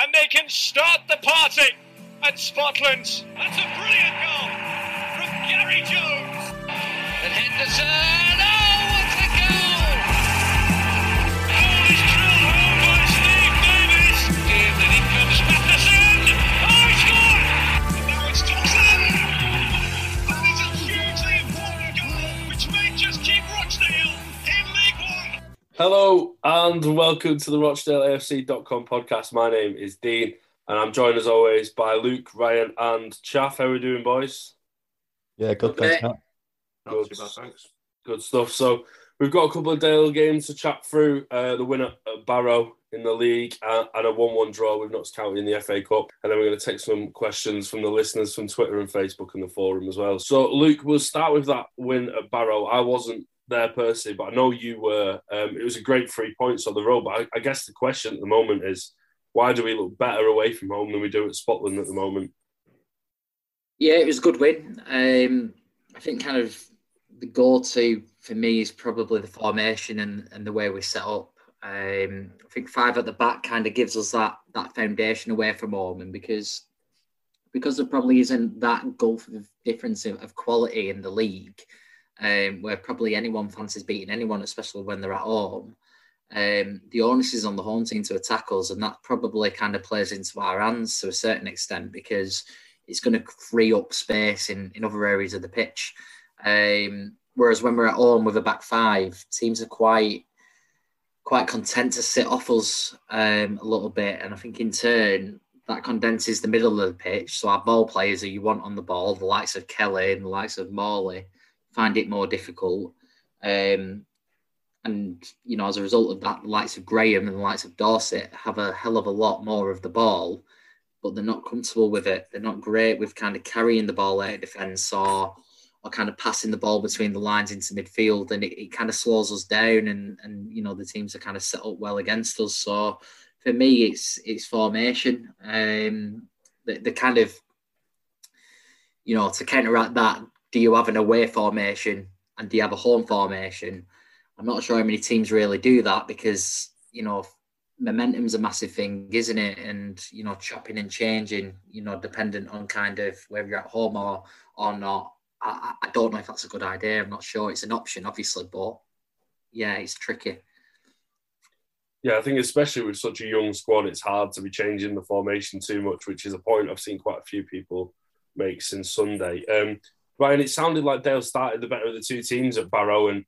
and they can start the party at Spotland. That's a brilliant goal from Gary Jones. And Henderson, Hello and welcome to the RochdaleAFC.com podcast. My name is Dean and I'm joined as always by Luke, Ryan, and Chaff. How are we doing, boys? Yeah, good. Okay. Thanks, Matt. Good. Good stuff. So we've got a couple of Dale games to chat through. Uh, the winner at Barrow in the league uh, and a 1-1 draw with Notts County in the FA Cup. And then we're going to take some questions from the listeners from Twitter and Facebook and the forum as well. So Luke, we'll start with that win at Barrow. I wasn't there personally, but I know you were. Um, it was a great three points on the road. But I, I guess the question at the moment is, why do we look better away from home than we do at Spotland at the moment? Yeah, it was a good win. Um, I think kind of the go-to for me is probably the formation and, and the way we set up. Um, I think five at the back kind of gives us that that foundation away from home, and because because there probably isn't that gulf of difference of, of quality in the league, um, where probably anyone fancies beating anyone, especially when they're at home. Um, the onus is on the home team to attack us, and that probably kind of plays into our hands to a certain extent because it's going to free up space in, in other areas of the pitch. Um, whereas when we're at home with a back five, teams are quite quite content to sit off us um, a little bit, and I think in turn that condenses the middle of the pitch. So our ball players who you want on the ball, the likes of Kelly and the likes of Morley, find it more difficult. Um, and you know, as a result of that, the likes of Graham and the likes of Dorsett have a hell of a lot more of the ball, but they're not comfortable with it. They're not great with kind of carrying the ball out of defence or or kind of passing the ball between the lines into midfield, and it, it kind of slows us down. And and you know, the teams are kind of set up well against us. So for me, it's it's formation. Um, the, the kind of you know to counteract that, do you have an away formation and do you have a home formation? I'm not sure how many teams really do that because you know momentum's a massive thing, isn't it? And you know, chopping and changing, you know, dependent on kind of whether you're at home or or not. I, I don't know if that's a good idea. I'm not sure. It's an option, obviously, but yeah, it's tricky. Yeah, I think especially with such a young squad, it's hard to be changing the formation too much, which is a point I've seen quite a few people make since Sunday. Um, Ryan, it sounded like Dale started the better of the two teams at Barrow, and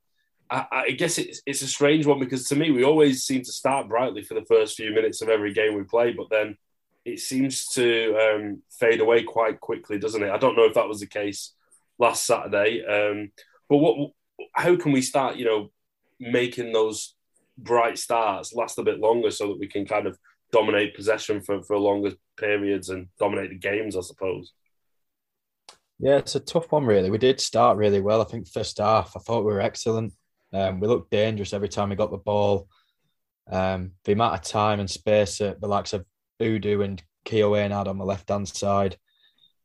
I, I guess it's, it's a strange one because to me, we always seem to start brightly for the first few minutes of every game we play, but then it seems to um, fade away quite quickly, doesn't it? I don't know if that was the case last Saturday, um, but what? How can we start? You know, making those bright starts last a bit longer so that we can kind of dominate possession for, for longer periods and dominate the games, I suppose. Yeah, it's a tough one, really. We did start really well. I think first half, I thought we were excellent. Um, we looked dangerous every time we got the ball. Um, the amount of time and space that the likes of Odoh and Keohane had on the left hand side,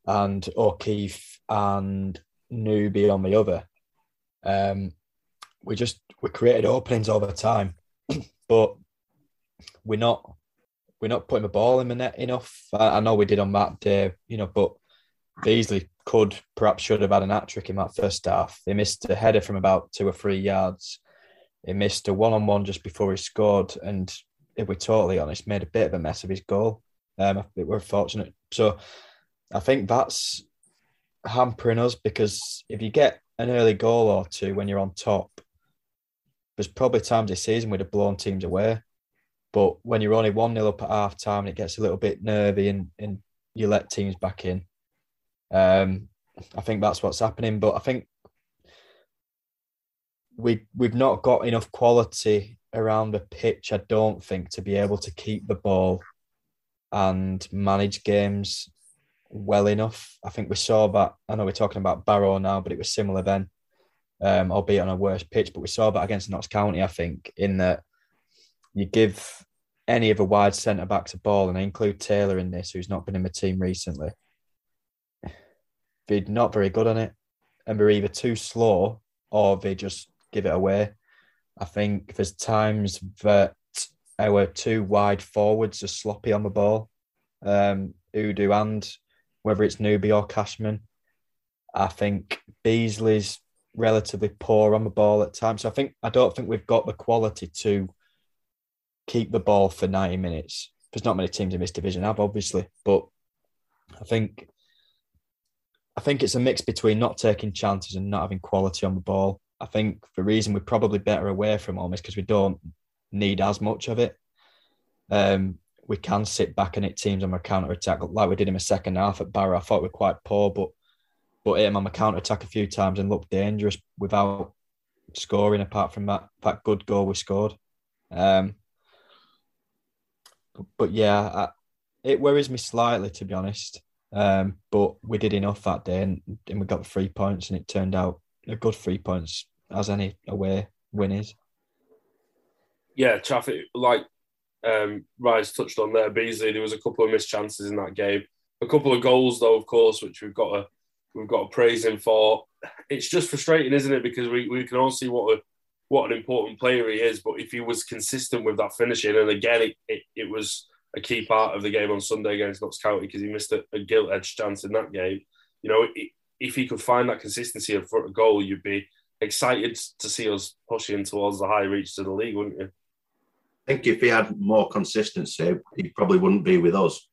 and O'Keeffe and Newby on the other. Um, we just we created openings over time, but we're not we're not putting the ball in the net enough. I, I know we did on that day, you know, but Beesley could perhaps should have had an hat trick in that first half. He missed a header from about two or three yards. He missed a one on one just before he scored, and if we're totally honest, made a bit of a mess of his goal. Um, we're fortunate, so I think that's hampering us because if you get an early goal or two when you're on top, there's probably times this season we'd have blown teams away. But when you're only 1 0 up at half time, and it gets a little bit nervy and, and you let teams back in. Um, I think that's what's happening. But I think we we've not got enough quality around the pitch, I don't think, to be able to keep the ball and manage games well enough. I think we saw that. I know we're talking about Barrow now, but it was similar then, um, albeit on a worse pitch. But we saw that against Notts County, I think, in that you give any of the wide centre backs a ball, and I include Taylor in this, who's not been in the team recently. They're not very good on it, and they're either too slow or they just give it away. I think there's times that our two wide forwards are sloppy on the ball. um, Odoh and whether it's Newby or Cashman. I think Beesley's relatively poor on the ball at times. So I think I don't think we've got the quality to keep the ball for 90 minutes. There's not many teams in this division have, obviously, but I think I think it's a mix between not taking chances and not having quality on the ball. I think the reason we're probably better away from home is because we don't need as much of it. Um, we can sit back and hit teams on our counter attack like we did in the second half at Barrow. I thought we were quite poor, but but hit him on the counter attack a few times and looked dangerous without scoring. Apart from that that good goal we scored, um, but, but yeah, I, it worries me slightly to be honest. Um, but we did enough that day and, and we got three points, and it turned out a good three points as any away win is. Yeah, traffic like um, Rise touched on there. Beesley, there was a couple of missed chances in that game. A couple of goals, though, of course, which we've got to we've got to praise him for. It's just frustrating, isn't it? Because we, we can all see what a, what an important player he is. But if he was consistent with that finishing, and again, it, it, it was a key part of the game on Sunday against Notts County because he missed a, a gilt edged chance in that game. You know, if he could find that consistency in front of goal, you'd be excited to see us pushing towards the high reach of the league, wouldn't you? I think if he had more consistency, he probably wouldn't be with us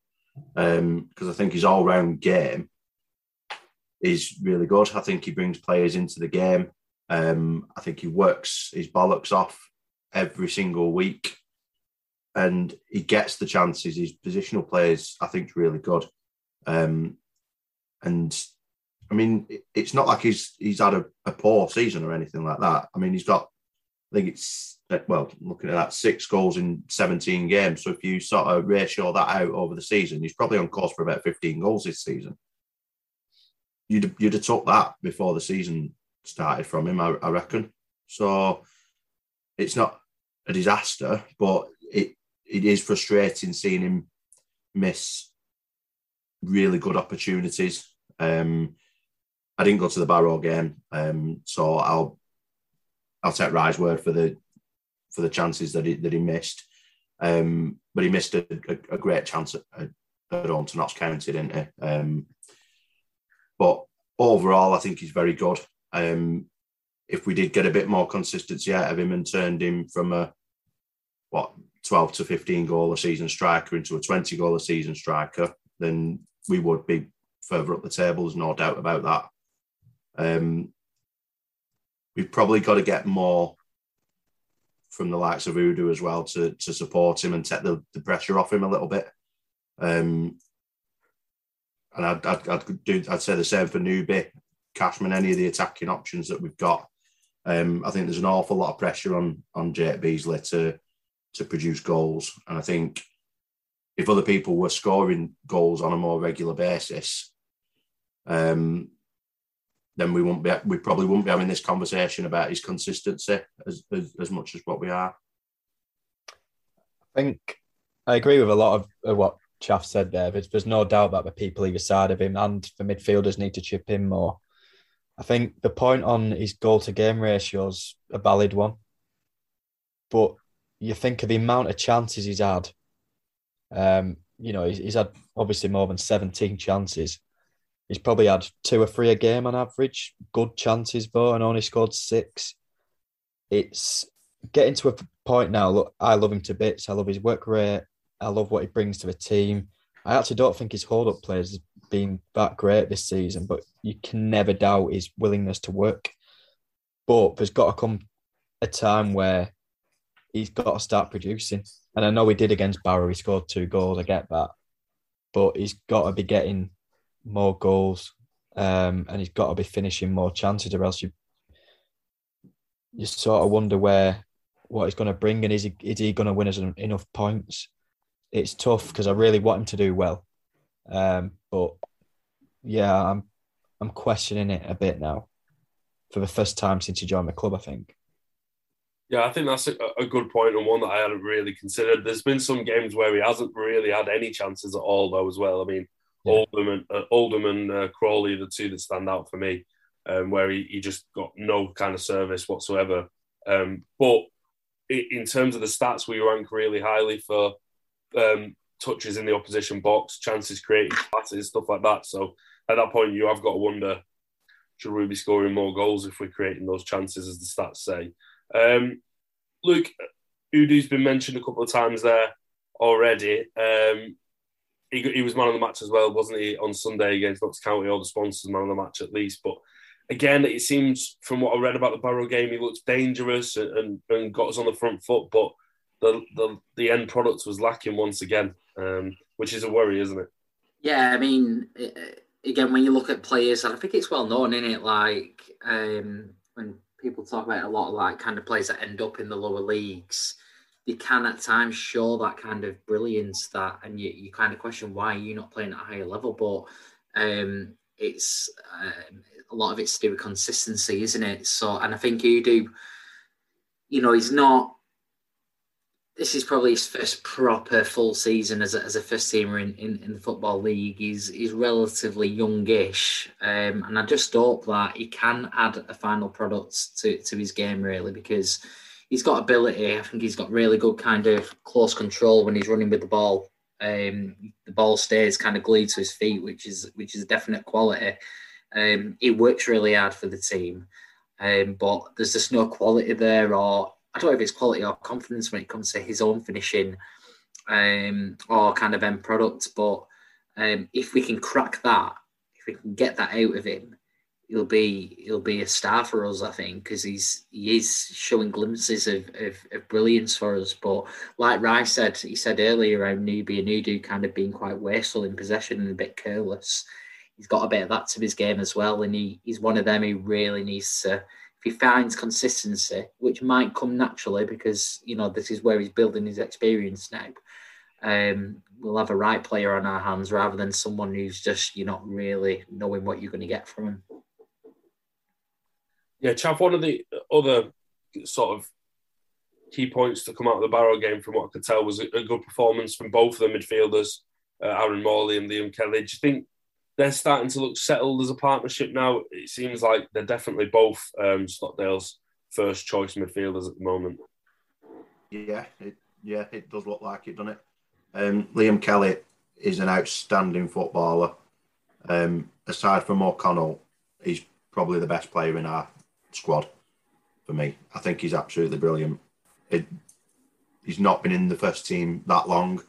because um, I think his all round game is really good. I think he brings players into the game. Um, I think he works his bollocks off every single week and he gets the chances. His positional players, I think, is really good. Um, and I mean, it's not like he's he's had a, a, poor season or anything like that. I mean, he's got, I think it's well, looking at that, six goals in seventeen games. So if you sort of ratio that out over the season, he's probably on course for about fifteen goals this season. You'd you'd have took that before the season started from him, I, I reckon. So it's not a disaster, but it it is frustrating seeing him miss really good opportunities. Um, I didn't go to the Barrow game, um, so I'll I'll take Rye's word for the for the chances that he that he missed. Um, but he missed a, a, a great chance at, at, home to Notts County, didn't he? Um, but overall, I think he's very good. Um, if we did get a bit more consistency out of him and turned him from a what 12 to 15 goal a season striker into a 20 goal a season striker, then we would be further up the table. There's no doubt about that. Um, we've probably got to get more from the likes of Odoh as well to to support him and take the, the pressure off him a little bit. Um, and I'd, I'd, I'd, do I'd say the same for Newby, Cashman, any of the attacking options that we've got. Um, I think there's an awful lot of pressure on on Jake Beesley to to produce goals. And I think if other people were scoring goals on a more regular basis, um, then we won't be we probably wouldn't be having this conversation about his consistency as, as, as much as what we are. I think I agree with a lot of, what Chaff said there. There's, there's no doubt that the people either side of him and the midfielders need to chip in more. I think the point on his goal to game ratio is a valid one. But you think of the amount of chances he's had. Um, you know, he's, he's had obviously more than 17 chances. He's probably had two or three a game on average, good chances, though, and only scored six. It's getting to a point now. Look, I love him to bits. I love his work rate. I love what he brings to the team. I actually don't think his hold up players has been that great this season, but you can never doubt his willingness to work. But there's got to come a time where he's got to start producing. And I know he did against Barrow. He scored two goals. I get that, but he's got to be getting more goals, um, and he's got to be finishing more chances, or else you you sort of wonder where what he's going to bring, and is he is he going to win us enough points? It's tough because I really want him to do well, um, but yeah, I'm I'm questioning it a bit now for the first time since he joined the club. I think. Yeah, I think that's a, a, good point and one that I hadn't really considered. There's been some games where he hasn't really had any chances at all, though, as well. I mean, yeah. Oldham and uh, Oldham and uh, Crawley, the two that stand out for me, um, where he, he just got no kind of service whatsoever. Um, but in terms of the stats, we rank really highly for um, touches in the opposition box, chances created, passes, stuff like that. So at that point, you have got to wonder should we be scoring more goals if we're creating those chances, as the stats say. Um, Luke, Odoh's been mentioned a couple of times there already. Um, he, he, was man of the match as well, wasn't he, on Sunday against Notts County, or the sponsors man of the match at least. But again, it seems from what I read about the Barrow game, he looks dangerous and, and, and got us on the front foot, but the, the, the end product was lacking once again, um, which is a worry, isn't it? Yeah, I mean, again, when you look at players, and I think it's well known, in it, like um, when people talk about a lot of like kind of players that end up in the lower leagues, they can at times show that kind of brilliance that, and you, you kind of question why you're not playing at a higher level, but um, it's um, a lot of it's to do with consistency, isn't it? So, and I think you do, you know, he's not. This is probably his first proper full season as a, as a first teamer in, in, in the football league. He's he's relatively youngish, um, and I just hope that he can add a final product to, to his game really because he's got ability. I think he's got really good kind of close control when he's running with the ball. Um, the ball stays kind of glued to his feet, which is which is a definite quality. Um, he works really hard for the team, um, but there's just no quality there, or I don't know if it's quality or confidence when it comes to his own finishing um, or kind of end product. But um, if we can crack that, if we can get that out of him, he'll be he'll be a star for us, I think, because he's he is showing glimpses of, of, of, brilliance for us. But like Rice said, he said earlier around Newby and Odoh kind of being quite wasteful in possession and a bit careless he's got a bit of that to his game as well, and he, he's one of them who really needs to. He finds consistency, which might come naturally because you know this is where he's building his experience now, um, we'll have a right player on our hands rather than someone who's just you're not really knowing what you're going to get from him. Yeah, Chaff. One of the other sort of key points to come out of the Barrow game, from what I could tell, was a, good performance from both of the midfielders, uh, Aaron Morley and Liam Kelly. Do you think they're starting to look settled as a partnership now. It seems like they're definitely both um, Stockdale's first choice midfielders at the moment. Yeah, it, yeah, it does look like it, doesn't it? Um, Liam Kelly is an outstanding footballer. Um, aside from O'Connell, he's probably the best player in our squad for me. I think he's absolutely brilliant. It, he's not been in the first team that long.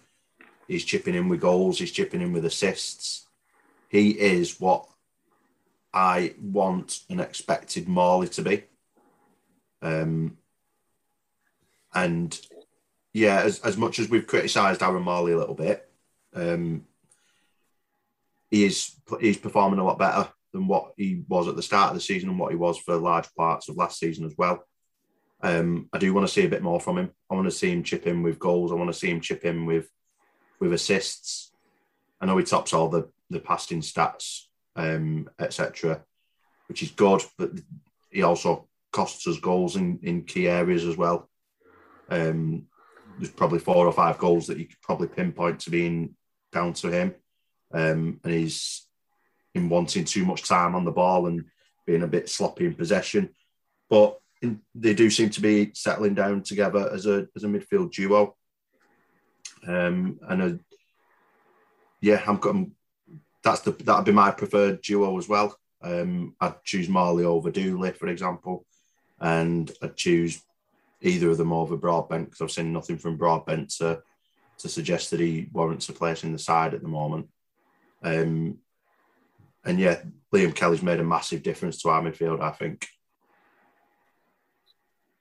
He's chipping in with goals. He's chipping in with assists he is what I want and expected Morley to be. Um, and yeah, as, as much as we've criticised Aaron Morley a little bit, um, he is he's performing a lot better than what he was at the start of the season and what he was for large parts of last season as well. Um, I do want to see a bit more from him. I want to see him chip in with goals. I want to see him chip in with with assists. I know he tops all the the passing stats, um, etc., which is good. But he also costs us goals in, in key areas as well. Um, there's probably four or five goals that you could probably pinpoint to being down to him, um, and he's in wanting too much time on the ball and being a bit sloppy in possession. But in, they do seem to be settling down together as a as a midfield duo. Um, and a, yeah, I'm, I'm that's the that'd be my preferred duo as well. Um, I'd choose Morley over Dooley, for example, and I'd choose either of them over Broadbent because I've seen nothing from Broadbent to to suggest that he warrants a place in the side at the moment. Um, and yeah, Liam Kelly's made a massive difference to our midfield, I think.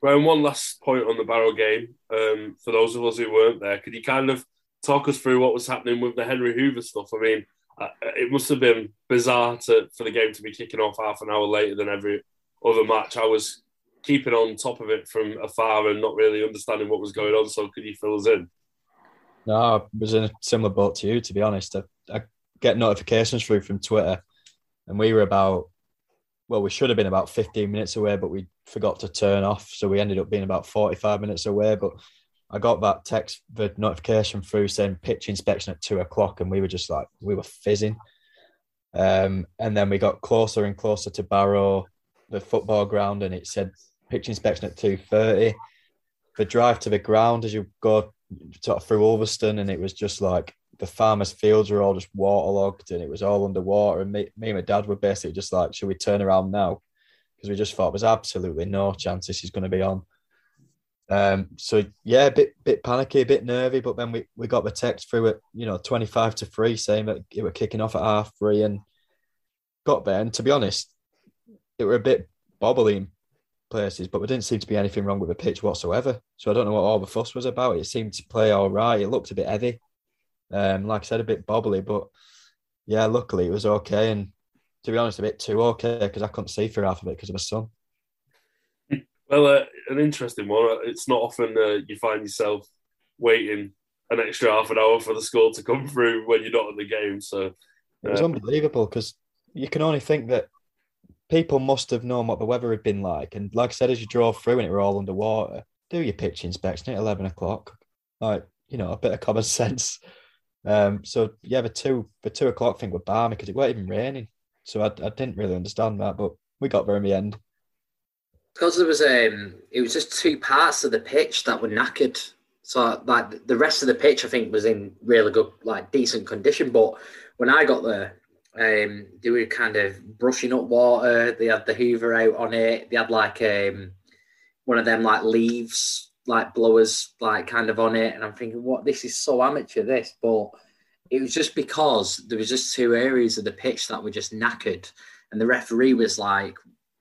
And one last point on the Barrow game. Um, for those of us who weren't there, could you kind of talk us through what was happening with the Henry Hoover stuff? I mean, Uh, it must have been bizarre to, for the game to be kicking off half an hour later than every other match. I was keeping on top of it from afar and not really understanding what was going on. So, could you fill us in? No, I was in a similar boat to you, to be honest. I, I get notifications through from Twitter, and we were about, well, we should have been about 15 minutes away, but we forgot to turn off. So, we ended up being about 45 minutes away. But I got that text, the notification through saying pitch inspection at two o'clock, and we were just like, we were fizzing. Um, and then we got closer and closer to Barrow, the football ground, and it said pitch inspection at two thirty. The drive to the ground as you go sort of through Ulverston, and it was just like the farmers' fields were all just waterlogged and it was all underwater. And me, me and my dad were basically just like, should we turn around now? Because we just thought there's absolutely no chance this is going to be on. Um, so yeah, a bit bit panicky, a bit nervy, but then we, we got the text through at you know 25 to 3 saying that it were kicking off at half three and got there. And to be honest, it were a bit bobbly in places, but there didn't seem to be anything wrong with the pitch whatsoever. So I don't know what all the fuss was about. It seemed to play all right. It looked a bit heavy. Um, like I said, a bit bobbly, but yeah, luckily it was okay. And to be honest, a bit too okay because I couldn't see for half of it because of the sun. Well, uh, an interesting one. It's not often uh, you find yourself waiting an extra half an hour for the score to come through when you're not in the game. So it was uh, unbelievable because you can only think that people must have known what the weather had been like. And like I said, as you drove through and it were all underwater, do your pitch inspection at 11 o'clock. Like, you know, a bit of common sense. Um, so yeah, the two the two o'clock thing were balmy because it wasn't even raining. So I, I didn't really understand that, but we got there in the end. Because there was um, it was just two parts of the pitch that were knackered. So like the rest of the pitch, I think was in really good, like decent condition. But when I got there, um, they were kind of brushing up water. They had the Hoover out on it. They had like um, one of them like leaves, like blowers, like kind of on it. And I'm thinking, what? This is so amateur. This, but it was just because there was just two areas of the pitch that were just knackered, and the referee was like,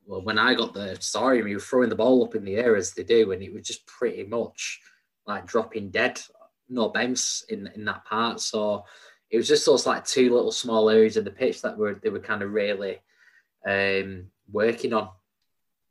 "Well, when I got the sorry, we were throwing the ball up in the air as they do, and it was just pretty much like dropping dead, no bounce in in that part." So it was just those like two little small areas of the pitch that were they were kind of really um, working on.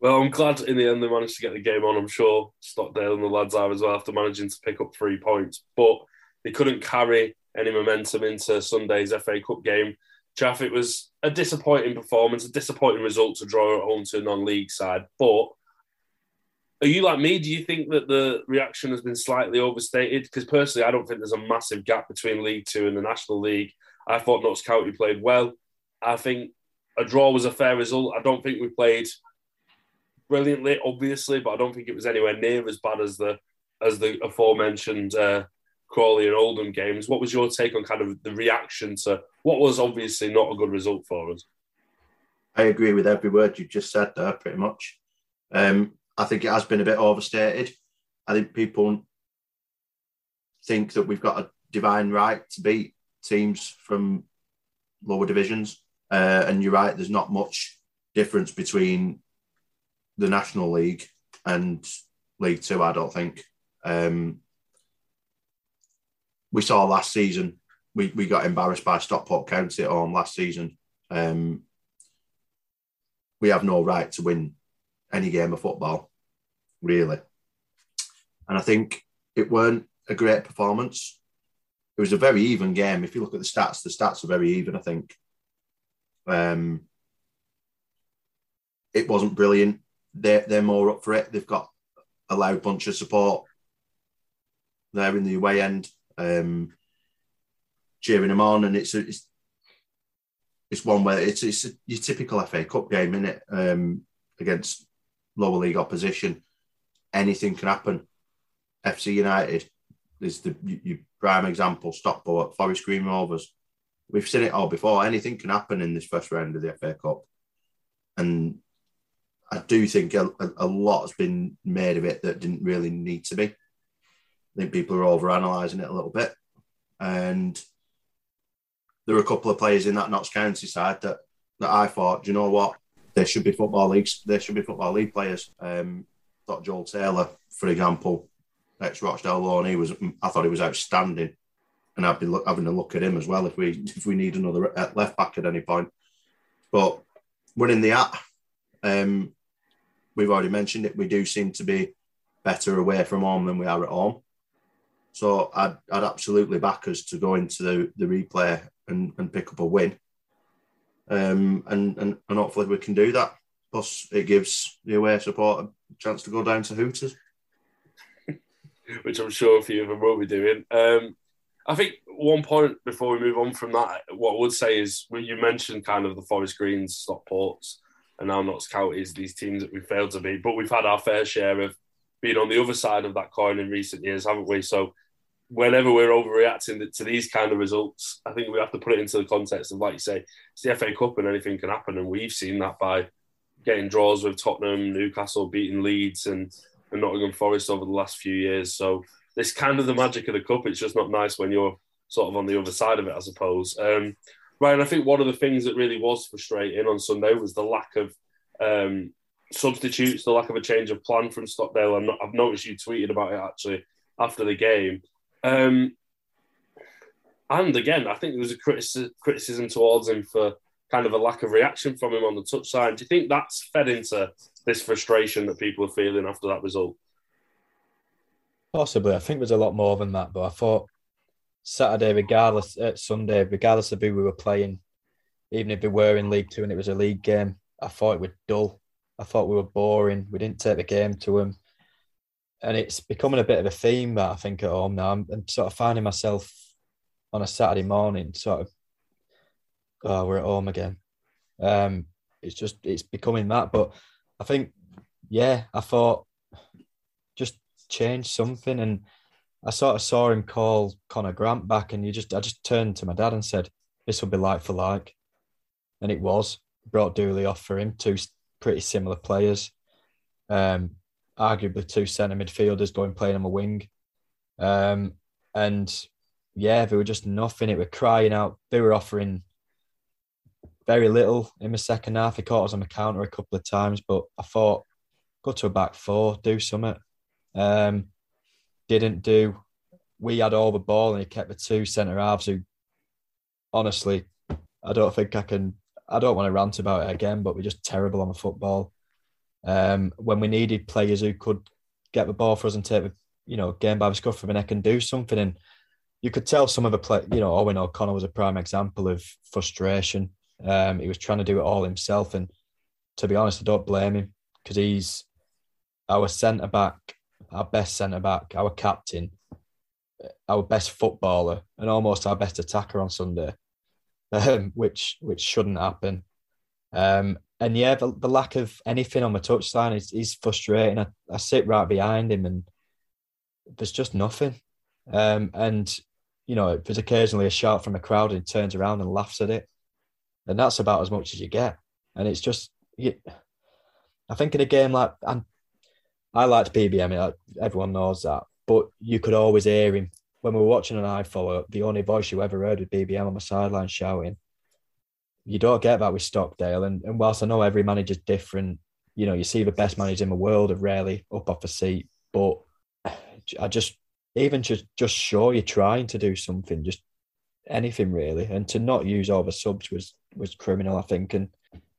Well, I'm glad in the end they managed to get the game on. I'm sure Stockdale and the lads are as well after managing to pick up three points, but they couldn't carry any momentum into Sunday's FA Cup game. Chaff, it was a disappointing performance, a disappointing result to draw at home to a non-league side, but are you like me? Do you think that the reaction has been slightly overstated? Because personally, I don't think there's a massive gap between League Two and the National League. I thought Notts County played well. I think a draw was a fair result. I don't think we played brilliantly, obviously, but I don't think it was anywhere near as bad as the as the aforementioned uh, Crawley and Oldham games. What was your take on kind of the reaction to what was obviously not a good result for us? I agree with every word you just said there, pretty much. Um, I think it has been a bit overstated. I think people think that we've got a divine right to beat teams from lower divisions. Uh, and you're right, there's not much difference between the National League and League Two, I don't think. Um, we saw last season, we, we got embarrassed by Stockport County at home last season. Um, we have no right to win any game of football, really. And I think it weren't a great performance. It was a very even game. If you look at the stats, the stats are very even, I think. Um, it wasn't brilliant. They're, they're more up for it. They've got a loud bunch of support there in the away end, um, cheering them on. And it's, it's, it's one where it's, it's your typical FA Cup game, isn't it? Um, against lower league opposition, anything can happen. FC United is the your prime example. Stockport, Forest Green Rovers. We've seen it all before. Anything can happen in this first round of the FA Cup, and I do think a, a lot has been made of it that didn't really need to be. I think people are over analysing it a little bit, and there were a couple of players in that Notts County side that that I thought, do you know what? there should be football leagues. There should be football league players. Um, thought Joel Taylor, for example, ex Rochdale Lawn, he was. I thought he was outstanding, and I'd be look, having a look at him as well if we if we need another left back at any point. But winning the at, um, we've already mentioned it. We do seem to be better away from home than we are at home. So I'd, I'd absolutely back us to go into the, the replay and, and pick up a win um, and, and and hopefully we can do that. Plus, it gives the away support a chance to go down to Hooters, which I'm sure a few of them will be doing. Um, I think one point before we move on from that, what I would say is you mentioned kind of the Forest Greens, Stockports, and now Notts Counties, these teams that we failed to beat, but we've had our fair share of being on the other side of that coin in recent years, haven't we? So whenever we're overreacting to these kind of results, I think we have to put it into the context of, like you say, it's the FA Cup and anything can happen. And we've seen that by getting draws with Tottenham, Newcastle beating Leeds and, and Nottingham Forest over the last few years. So it's kind of the magic of the cup. It's just not nice when you're sort of on the other side of it, I suppose. Um, right, I think one of the things that really was frustrating on Sunday was the lack of um, substitutes, the lack of a change of plan from Stockdale. i I've noticed you tweeted about it actually after the game. Um, and again, I think there was a criticism towards him for kind of a lack of reaction from him on the touch side. Do you think that's fed into this frustration that people are feeling after that result? Possibly. I think there's a lot more than that, but I thought Saturday, regardless, uh, Sunday, regardless of who we were playing, even if we were in League Two and it was a league game, I thought it was dull. I thought we were boring. We didn't take the game to him. And it's becoming a bit of a theme that I think at home now. I'm, I'm sort of finding myself on a Saturday morning, sort of, oh, we're at home again. Um, it's just, it's becoming that. But I think, yeah, I thought just change something. And I sort of saw him call Conor Grant back, and you just I just turned to my dad and said, "This will be like for like," and it was. Brought Dooley off for him, two pretty similar players, um, arguably two centre midfielders going playing on a wing, um, and yeah, they were just nothing. It were crying out. They were offering very little in the second half. He caught us on the counter a couple of times, but I thought go to a back four, do something. Um, didn't do. We had all the ball and he kept the two centre halves who, honestly, I don't think I can. I don't want to rant about it again, but we're just terrible on the football. Um, when we needed players who could get the ball for us and take the you know game by the scruff of the neck and do something, and you could tell some of the play. You know, Owen O'Connor was a prime example of frustration. Um, he was trying to do it all himself, and to be honest, I don't blame him because he's our centre back our best centre back, our captain, our best footballer, and almost our best attacker on Sunday, um, which which shouldn't happen. Um, and yeah, the, the, lack of anything on the touchline is, is frustrating. I, I sit right behind him, and there's just nothing. Um, and you know, there's occasionally a shout from a crowd, and he turns around and laughs at it, and that's about as much as you get. And it's just, you, I think in a game like, and I liked BBM. Everyone knows that. But you could always hear him when we were watching an eye follow. The only voice you ever heard was BBM on the sideline shouting. You don't get that with Stockdale. And, and whilst I know every manager's different, you know, you see the best managers in the world are rarely up off a seat. But I just, even just, just show you're trying to do something, just anything really. And to not use all the subs was was criminal, I think, and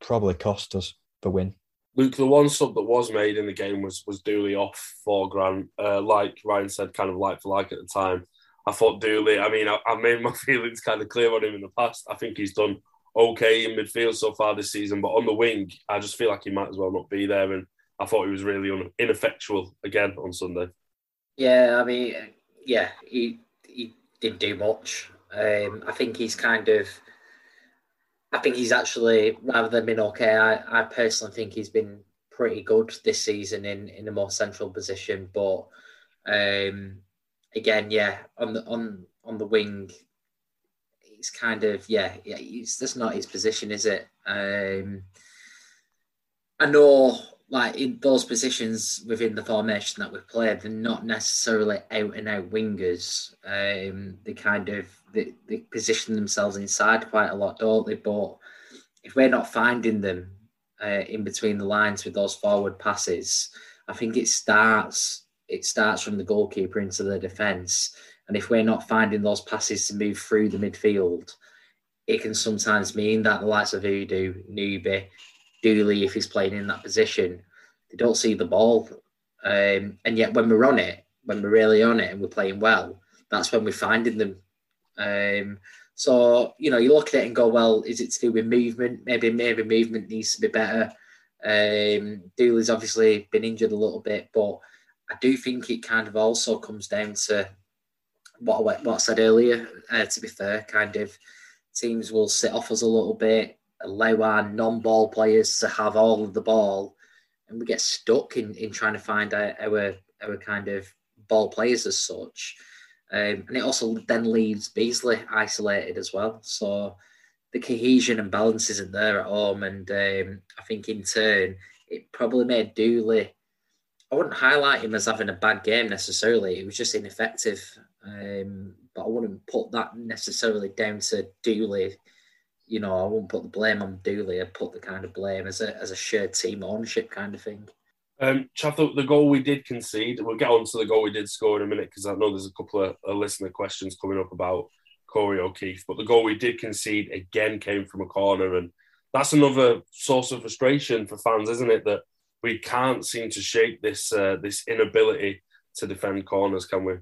probably cost us the win. Luke, the one sub that was made in the game was was Dooley off for Grant. Uh, like Ryan said, kind of like for like at the time. I thought Dooley. I mean, I, I, made my feelings kind of clear on him in the past. I think he's done okay in midfield so far this season, but on the wing, I just feel like he might as well not be there. And I thought he was really un- ineffectual again on Sunday. Yeah, I mean, yeah, he he didn't do much. Um, I think he's kind of I think he's actually rather than been okay. I, I personally think he's been pretty good this season in in a more central position. But um, again, yeah, on the on on the wing, he's kind of yeah, yeah. It's that's not his position, is it? Um, I know, like in those positions within the formation that we've played, they're not necessarily out and out wingers. Um, they kind of they, they position themselves inside quite a lot, don't they? But if we're not finding them uh, in between the lines with those forward passes, I think it starts it starts from the goalkeeper into the defence. And if we're not finding those passes to move through the midfield, it can sometimes mean that the likes of Odoh, Newby, Dooley, if he's playing in that position, they don't see the ball. Um, and yet when we're on it, when we're really on it and we're playing well, that's when we're finding them um, so you know, you look at it and go, well, is it to do with movement? Maybe maybe movement needs to be better. Um, Dooley's obviously been injured a little bit, but I do think it kind of also comes down to what what I said earlier. Uh, to be fair, kind of teams will sit off us a little bit, allow our non-ball players to have all of the ball, and we get stuck in, in trying to find our, our our kind of ball players as such. Um, and it also then leaves Beesley isolated as well. So the cohesion and balance isn't there at home. And um, I think in turn, it probably made Dooley. I wouldn't highlight him as having a bad game necessarily. It was just ineffective. Um, but I wouldn't put that necessarily down to Dooley. You know, I wouldn't put the blame on Dooley. I'd put the kind of blame as a as a shared team ownership kind of thing. Um, Chaff, the goal we did concede, we'll get on to the goal we did score in a minute because I know there's a couple of listener questions coming up about Corey O'Keeffe. But the goal we did concede again came from a corner, and that's another source of frustration for fans, isn't it? That we can't seem to shake this uh, this inability to defend corners, can we?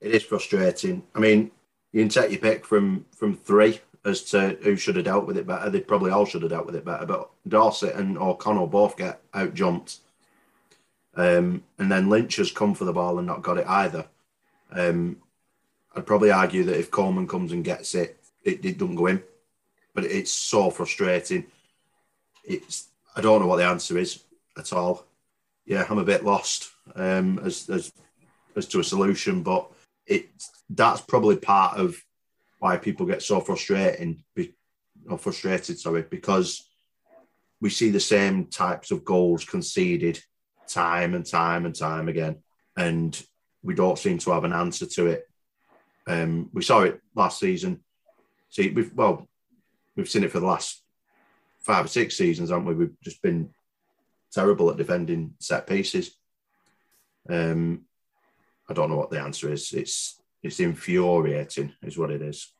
It is frustrating. I mean, you can take your pick from from three as to who should have dealt with it better. They probably all should have dealt with it better, but Dorsett and O'Connell both get out jumped. Um, and then Lynch has come for the ball and not got it either. Um, I'd probably argue that if Coleman comes and gets it, it, it doesn't go in. But it's so frustrating. It's I don't know what the answer is at all. Yeah, I'm a bit lost um, as, as as to a solution, but it that's probably part of why people get so frustrating, or frustrated, sorry, because we see the same types of goals conceded time and time and time again, and we don't seem to have an answer to it. Um, we saw it last season. See, we've well, we've seen it for the last five or six seasons, haven't we? We've just been terrible at defending set pieces. Um, I don't know what the answer is. It's it's infuriating, is what it is.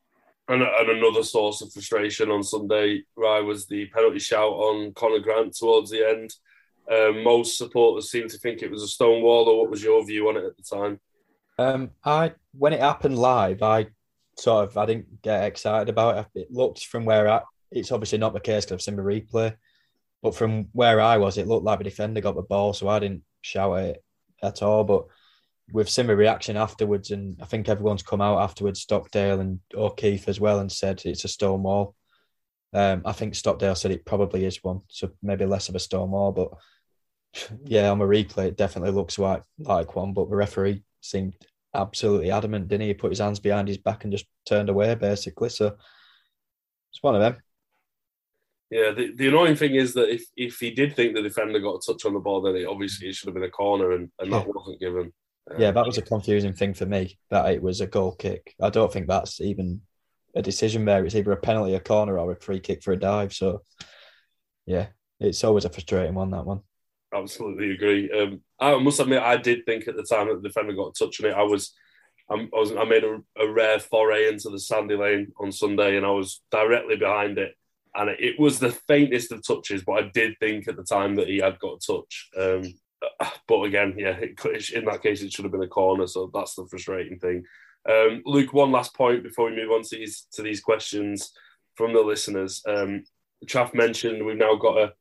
And, and another source of frustration on Sunday, right, was the penalty shout on Conor Grant towards the end. Um, most supporters seem to think it was a stone wall, or what was your view on it at the time? Um, I when it happened live, I sort of I didn't get excited about it. It looked from where I, it's obviously not the case because I've seen the replay, but from where I was, it looked like the defender got the ball, so I didn't shout it at all. But we've seen the reaction afterwards, and I think everyone's come out afterwards, Stockdale and O'Keeffe as well, and said it's a stone wall. Um, I think Stockdale said it probably is one, so maybe less of a stone wall, but yeah, on a replay, it definitely looks like like one. But the referee seemed absolutely adamant, didn't he? He put his hands behind his back and just turned away, basically. So it's one of them. Yeah, the, the annoying thing is that if, if he did think the defender got a touch on the ball, then it obviously it should have been a corner, and, and that wasn't given. Yeah, that was a confusing thing for me that it was a goal kick. I don't think that's even a decision there. It's either a penalty, a corner, or a free kick for a dive. So, yeah, it's always a frustrating one. That one. Absolutely agree. Um, I must admit, I did think at the time that the defender got a touch on it. I was, I was, I made a, a rare foray into the sandy lane on Sunday, and I was directly behind it and it was the faintest of touches, but I did think at the time that he had got a touch. Um, but again, yeah, it, in that case, it should have been a corner. So that's the frustrating thing. Um, Luke, one last point before we move on to these to these questions from the listeners. Um, Chaff mentioned we've now got to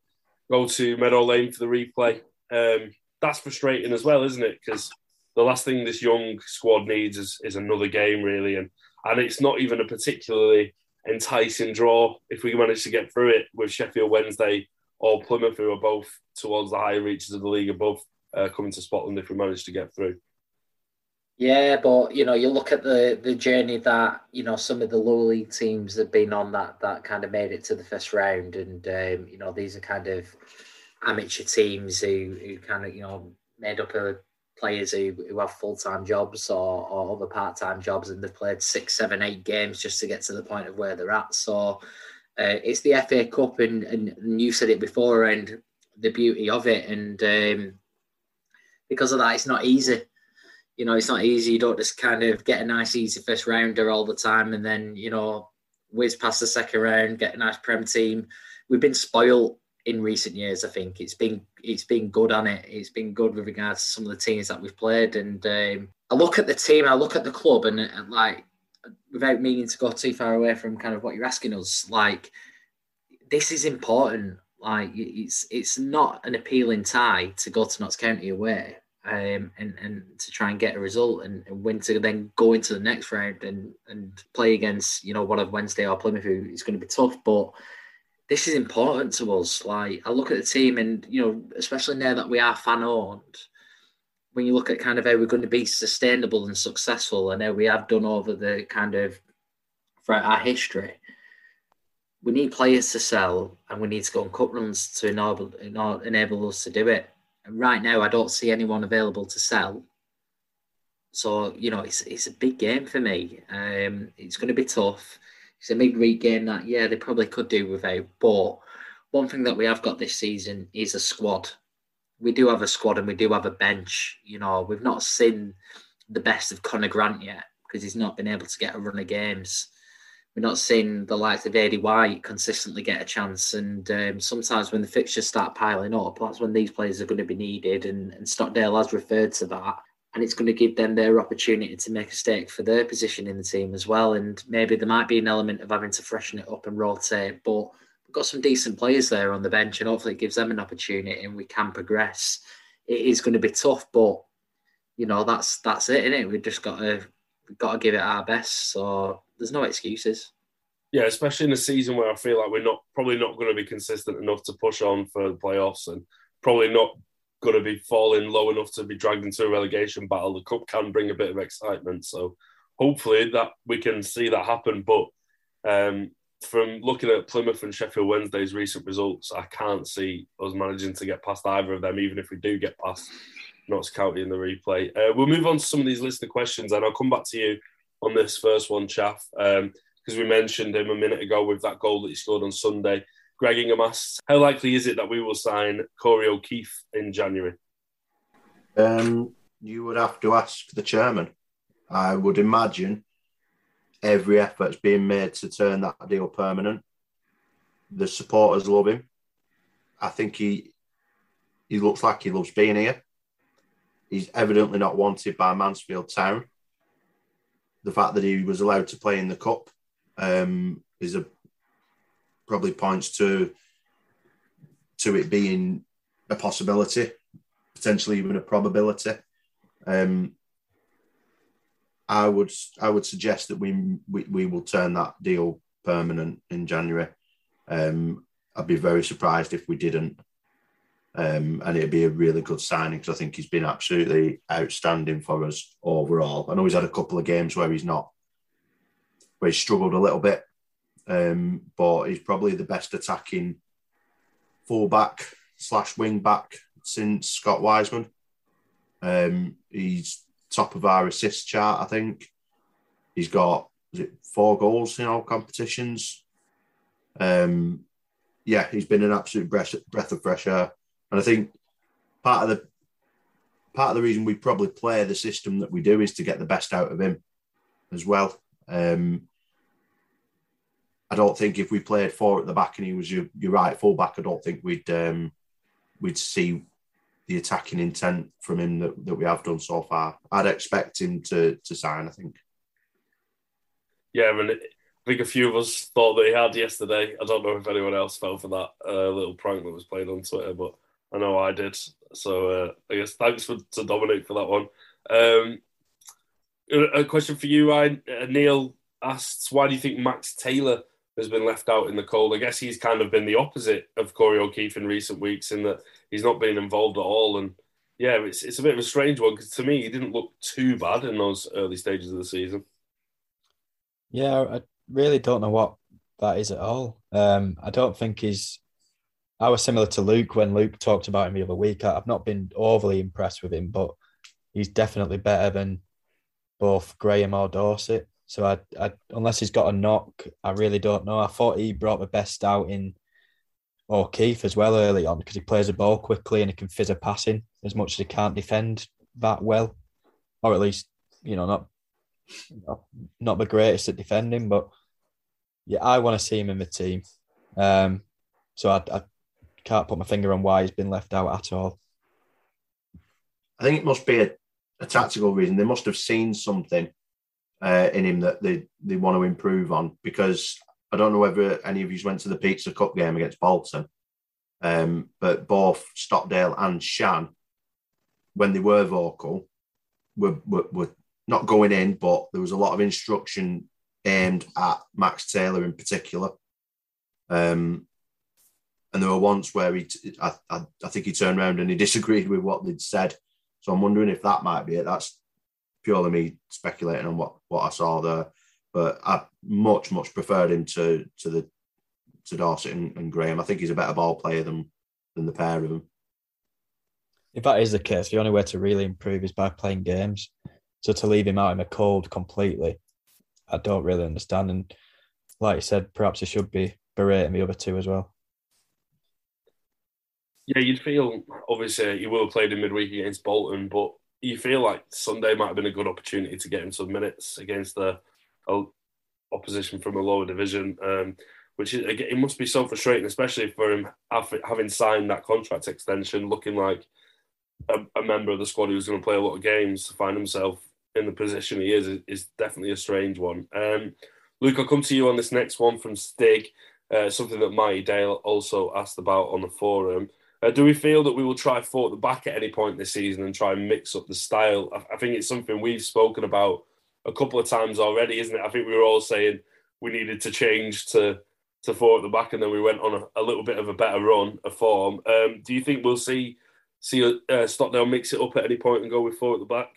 go to Meadow Lane for the replay. Um, that's frustrating as well, isn't it? Because the last thing this young squad needs is, is another game, really, and and it's not even a particularly enticing draw if we manage to get through it with Sheffield Wednesday or Plymouth, who are both towards the higher reaches of the league above, uh, coming to Spotland if we manage to get through. Yeah, but you know, you look at the the journey that you know some of the lower league teams have been on that that kind of made it to the first round, and um, you know these are kind of amateur teams who who kind of you know made up of players who, who have full time jobs or, or other part time jobs, and they've played six, seven, eight games just to get to the point of where they're at. So uh, it's the FA Cup, and, and you said it before, and the beauty of it, and um, because of that, it's not easy. You know, it's not easy. You don't just kind of get a nice, easy first rounder all the time, and then you know, whiz past the second round, get a nice prem team. We've been spoiled in recent years. I think it's been it's been good on it. It's been good with regards to some of the teams that we've played. And um, I look at the team, I look at the club, and, and like without meaning to go too far away from kind of what you're asking us, like this is important. Like it's it's not an appealing tie to go to Notts County away um, and and to try and get a result and, and win to then go into the next round and and play against you know one of Wednesday or Plymouth who is going to be tough, but this is important to us. Like I look at the team and you know especially now that we are fan owned, when you look at kind of how we're going to be sustainable and successful, and how we have done over the kind of throughout our history, we need players to sell and we need to go on cut runs to enable, enable us to do it. And right now, I don't see anyone available to sell. So, you know, it's, it's a big game for me. Um, it's going to be tough. It's a midweek game that, yeah, they probably could do without. But one thing that we have got this season is a squad. We do have a squad and we do have a bench. You know, we've not seen the best of Conor Grant yet because he's not been able to get a run of games we're not seeing the likes of Aidy White consistently get a chance. And um, sometimes when the fixtures start piling up, that's when these players are going to be needed. And, and Stockdale has referred to that. And it's going to give them their opportunity to make a stake for their position in the team as well. And maybe there might be an element of having to freshen it up and rotate. But got some decent players there on the bench, and hopefully it gives them an opportunity and we can progress. It is going to be tough, but you know that's that's it, isn't it? We've just got to got to give it our best. So there's no excuses. Yeah, especially in a season where I feel like we're not probably not going to be consistent enough to push on for the playoffs, and probably not going to be falling low enough to be dragged into a relegation battle. The cup can bring a bit of excitement, so hopefully that we can see that happen. But um, from looking at Plymouth and Sheffield Wednesday's recent results, I can't see us managing to get past either of them, even if we do get past Notts County in the replay. Uh, we'll move on to some of these listener questions, and I'll come back to you on this first one, Chaff, because um, we mentioned him a minute ago with that goal that he scored on Sunday. Greg Ingham asks, how likely is it that we will sign Corey O'Keeffe in January? Um, you would have to ask the chairman. I would imagine every effort's being made to turn that deal permanent. The supporters love him. I think he he looks like he loves being here. He's evidently not wanted by Mansfield Town the fact that he was allowed to play in the cup um, is a probably points to to it being a possibility, potentially even a probability. Um, I would I would suggest that we, we, we will turn that deal permanent in January. Um, I'd be very surprised if we didn't. Um, and it'd be a really good signing because I think he's been absolutely outstanding for us overall. I know he's had a couple of games where he's not, where he's struggled a little bit, um, but he's probably the best attacking fullback slash wing back since Scott Wiseman. Um, he's top of our assist chart, I think. He's got four goals in all competitions. Um, yeah, he's been an absolute breath, breath of fresh air. And I think part of the part of the reason we probably play the system that we do is to get the best out of him as well. Um, I don't think if we played four at the back and he was your, your right fullback, I don't think we'd um, we'd see the attacking intent from him that, that we have done so far. I'd expect him to to sign. I think. Yeah, I mean, I think a few of us thought that he had yesterday. I don't know if anyone else fell for that uh, little prank that was played on Twitter, but I know I did. So uh, I guess thanks for to Dominic for that one. Um, a question for you, Ryan. Uh, Neil asks, why do you think Max Taylor has been left out in the cold? I guess he's kind of been the opposite of Corey O'Keeffe in recent weeks in that he's not been involved at all. And yeah, it's, it's a bit of a strange one because to me, he didn't look too bad in those early stages of the season. Yeah, I really don't know what that is at all. Um, I don't think he's I was similar to Luke when Luke talked about him the other week. I've not been overly impressed with him, but he's definitely better than both Graham or Dorsett. So I, I unless he's got a knock, I really don't know. I thought he brought the best out in O'Keeffe as well early on because he plays the ball quickly and he can fizz a passing as much as he can't defend that well, or at least you know not not, the greatest at defending. But yeah, I want to see him in the team. Um, so I, I can't put my finger on why he's been left out at all. I think it must be a, a tactical reason. They must have seen something uh, in him that they, they want to improve on because I don't know whether any of you went to the Pizza Cup game against Bolton, um, but both Stockdale and Shan, when they were vocal, were, were, were not going in, but there was a lot of instruction aimed at Max Taylor in particular. Um, and there were once where he, I, I, I, think he turned around and he disagreed with what they'd said. So I'm wondering if that might be it. That's purely me speculating on what, what I saw there. But I much, much preferred him to to the to Dorsett and, and Graham. I think he's a better ball player than than the pair of them. If that is the case, the only way to really improve is by playing games. So to leave him out in the cold completely, I don't really understand. And like you said, perhaps he should be berating the other two as well. Yeah, you'd feel obviously he will have played in midweek against Bolton, but you feel like Sunday might have been a good opportunity to get him some minutes against the opposition from a lower division. Um, which is, it must be so frustrating, especially for him having signed that contract extension, looking like a, a member of the squad who's going to play a lot of games to find himself in the position he is is definitely a strange one. Um, Luke, I'll come to you on this next one from Stig, uh, something that Mighty Dale also asked about on the forum. Uh, do we feel that we will try four at the back at any point this season and try and mix up the style? I, I think it's something we've spoken about a couple of times already, isn't it? I think we were all saying we needed to change to to four at the back, and then we went on a, a little bit of a better run of form. Um, do you think we'll see see uh, Stockdale mix it up at any point and go with four at the back?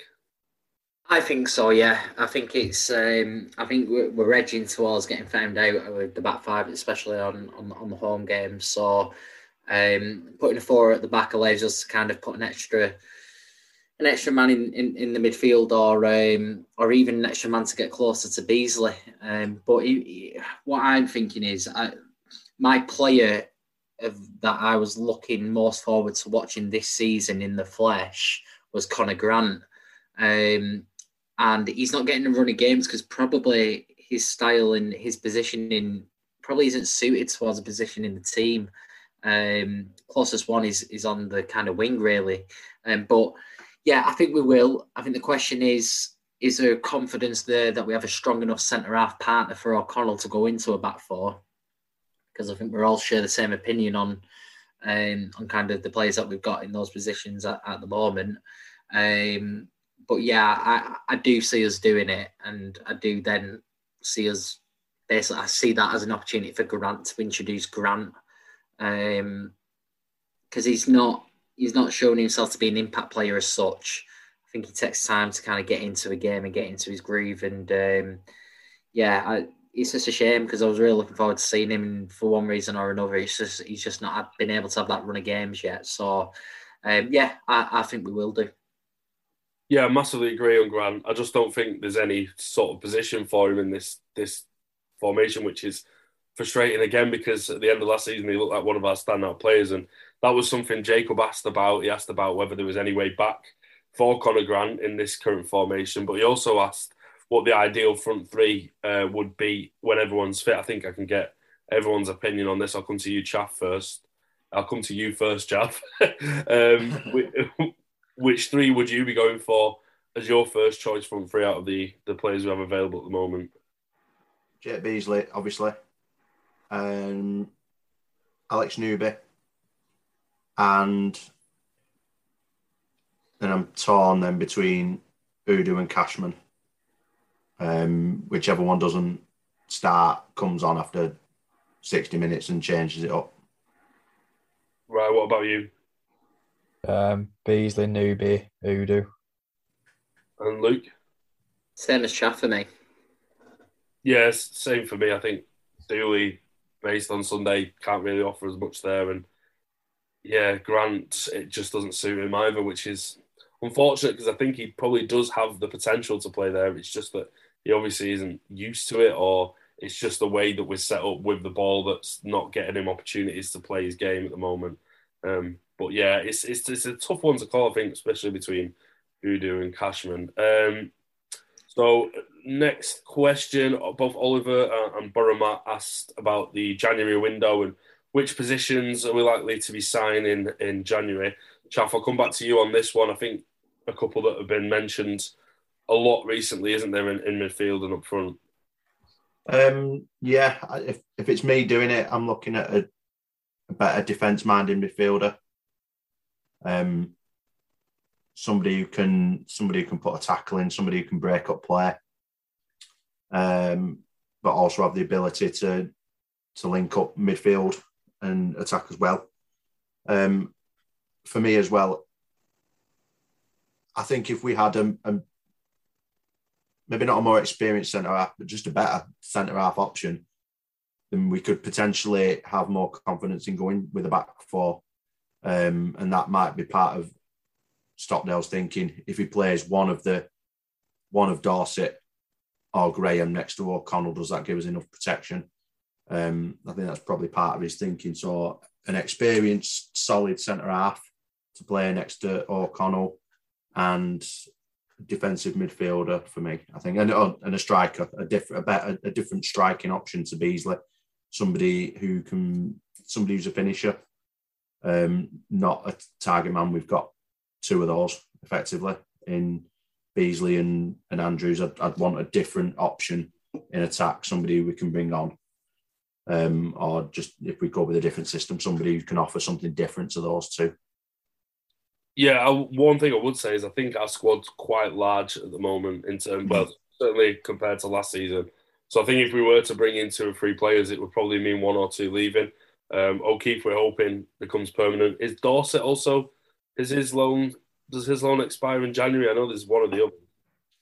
I think so. Yeah, I think it's. Um, I think we're, we're, edging towards getting found out with the back five, especially on on, on the home games. So, um, putting a four at the back allows us to kind of put an extra an extra man in, in, in the midfield or um, or even an extra man to get closer to Beesley. Um, but he, he, what I'm thinking is, I, my player of, that I was looking most forward to watching this season in the flesh was Conor Grant. Um, and he's not getting a run of games because probably his style and his positioning probably isn't suited towards a position in the team. Um, closest one is is on the kind of wing really, um, but yeah, I think we will. I think the question is is there confidence there that we have a strong enough centre half partner for O'Connell to go into a back four? Because I think we're all share the same opinion on um, on kind of the players that we've got in those positions at, at the moment. Um, but yeah, I, I do see us doing it, and I do then see us basically. I see that as an opportunity for Grant to introduce Grant, because um, he's not he's not shown himself to be an impact player as such. I think he takes time to kind of get into a game and get into his groove, and um, yeah, I, it's just a shame because I was really looking forward to seeing him. And for one reason or another, he's just he's just not been able to have that run of games yet. So um, yeah, I, I think we will do. Yeah, I massively agree on Grant. I just don't think there's any sort of position for him in this this formation, which is frustrating again because at the end of last season he looked like one of our standout players, and that was something Jacob asked about. He asked about whether there was any way back for Conor Grant in this current formation, but he also asked what the ideal front three uh, would be when everyone's fit. I think I can get everyone's opinion on this. I'll come to you, Chaff, first. I'll come to you first, Chaff. um, which three would you be going for as your first choice from three out of the, the players we have available at the moment? Jet Beesley, obviously. Um, Alex Newby. And then I'm torn then between Odoh and Cashman. Um, whichever one doesn't start comes on after 60 minutes and changes it up. Right, what about you? Um, Beesley, Newby, Odoh. And Luke? Same as Chaff for me. Yes, same for me. I think Dooley, based on Sunday, can't really offer as much there. And yeah, Grant, it just doesn't suit him either, which is unfortunate because I think he probably does have the potential to play there. It's just that he obviously isn't used to it, or it's just the way that we're set up with the ball that's not getting him opportunities to play his game at the moment. Um, but yeah, it's, it's it's a tough one to call, I think, especially between Odoh and Cashman. Um, so next question, both Oliver and Boromat asked about the January window and which positions are we likely to be signing in January. Chaff, I'll come back to you on this one. I think a couple that have been mentioned a lot recently, isn't there, in, in midfield and up front? Um, yeah, if, if it's me doing it, I'm looking at a, a better defence minded midfielder. Um, somebody who can somebody who can put a tackle in, somebody who can break up play, um, but also have the ability to to link up midfield and attack as well. Um, for me as well, I think if we had a, a maybe not a more experienced centre half, but just a better centre half option, then we could potentially have more confidence in going with a back four. Um, and that might be part of Stockdale's thinking. If he plays one of the one of Dorsett or Graham next to O'Connell, does that give us enough protection? Um, I think that's probably part of his thinking. So an experienced, solid centre half to play next to O'Connell and defensive midfielder for me. I think, and, oh, and a striker, a different, a better, a different striking option to Beesley, somebody who can, somebody who's a finisher, um, not a target man. We've got two of those effectively in Beesley and, and Andrews. I'd, I'd want a different option in attack, somebody we can bring on. Um, or just if we go with a different system, somebody who can offer something different to those two. Yeah, I, one thing I would say is I think our squad's quite large at the moment in terms, well, certainly compared to last season. So I think if we were to bring in two or three players, it would probably mean one or two leaving. Um, O'Keeffe, we're hoping becomes permanent. Is Dorsett also? Is his loan? Does his loan expire in January? I know there's one or the other.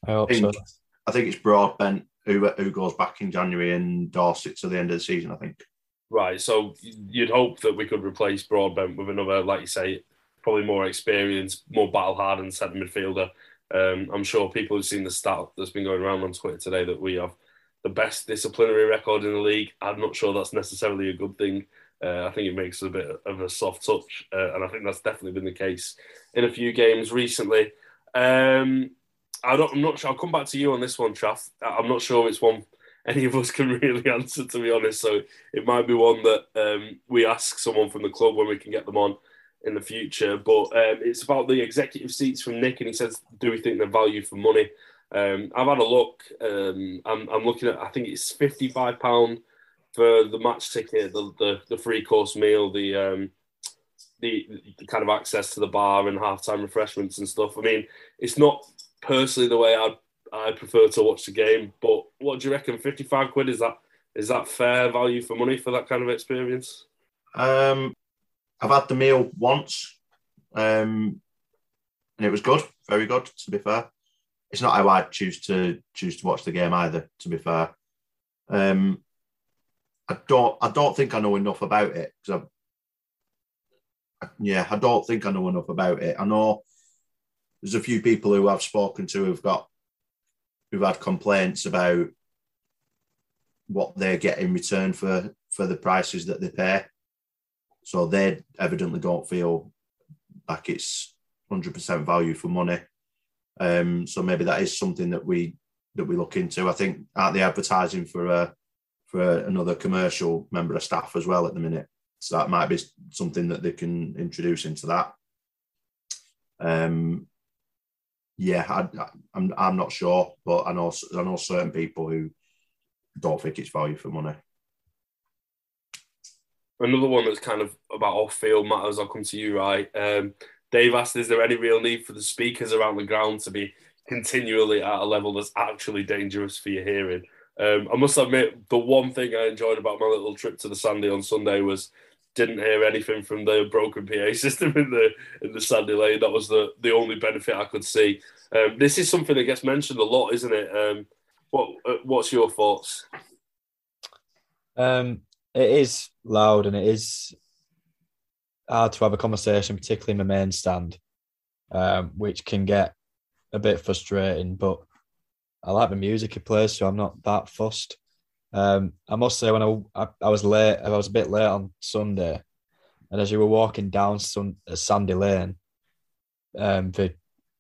I hope I think, so. I think it's Broadbent who who goes back in January and Dorsett to the end of the season. I think. Right. So you'd hope that we could replace Broadbent with another, like you say, probably more experienced, more battle hardened centre midfielder. Um, I'm sure people have seen the stat that's been going around on Twitter today that we have the best disciplinary record in the league. I'm not sure that's necessarily a good thing. Uh, I think it makes a bit of a soft touch, uh, and I think that's definitely been the case in a few games recently. Um, I am not sure. I'll come back to you on this one, Chaff. I'm not sure it's one any of us can really answer, to be honest. So it might be one that um, we ask someone from the club when we can get them on in the future. But um, it's about the executive seats from Nick, and he says, "Do we think they're value for money?" Um, I've had a look. Um, I'm, I'm, looking at. I think it's fifty-five pound for the match ticket, the the, the free course meal, the, um, the the kind of access to the bar and halftime refreshments and stuff. I mean, it's not personally the way I I prefer to watch the game. But what do you reckon? Fifty-five quid is that is that fair value for money for that kind of experience? Um, I've had the meal once, um, and it was good, very good. To be fair, it's not how I choose to choose to watch the game either. To be fair, um, I don't I don't think I know enough about it because I, yeah, I don't think I know enough about it. I know there's a few people who I've spoken to who've got who've had complaints about what they get in return for for the prices that they pay. So they evidently don't feel like it's 100% value for money. Um, so maybe that is something that we that we look into. I think aren't they advertising for a for another commercial member of staff as well at the minute? So that might be something that they can introduce into that. Um, yeah, I, am I'm, I'm not sure, but I know I know certain people who don't think it's value for money. Another one that's kind of about off-field matters. I'll come to you, right? Um, Dave asked, "Is there any real need for the speakers around the ground to be continually at a level that's actually dangerous for your hearing?" Um, I must admit, the one thing I enjoyed about my little trip to the Sandy on Sunday was didn't hear anything from the broken PA system in the in the Sandy Lane. That was the the only benefit I could see. Um, this is something that gets mentioned a lot, isn't it? Um, what uh, what's your thoughts? Um, it is loud and it is hard to have a conversation, particularly in the main stand, um, which can get a bit frustrating. But I like the music he plays, so I'm not that fussed. Um, I must say, when I, I, I was late, I was a bit late on Sunday, and as you were walking down uh, Sandy Lane, um, the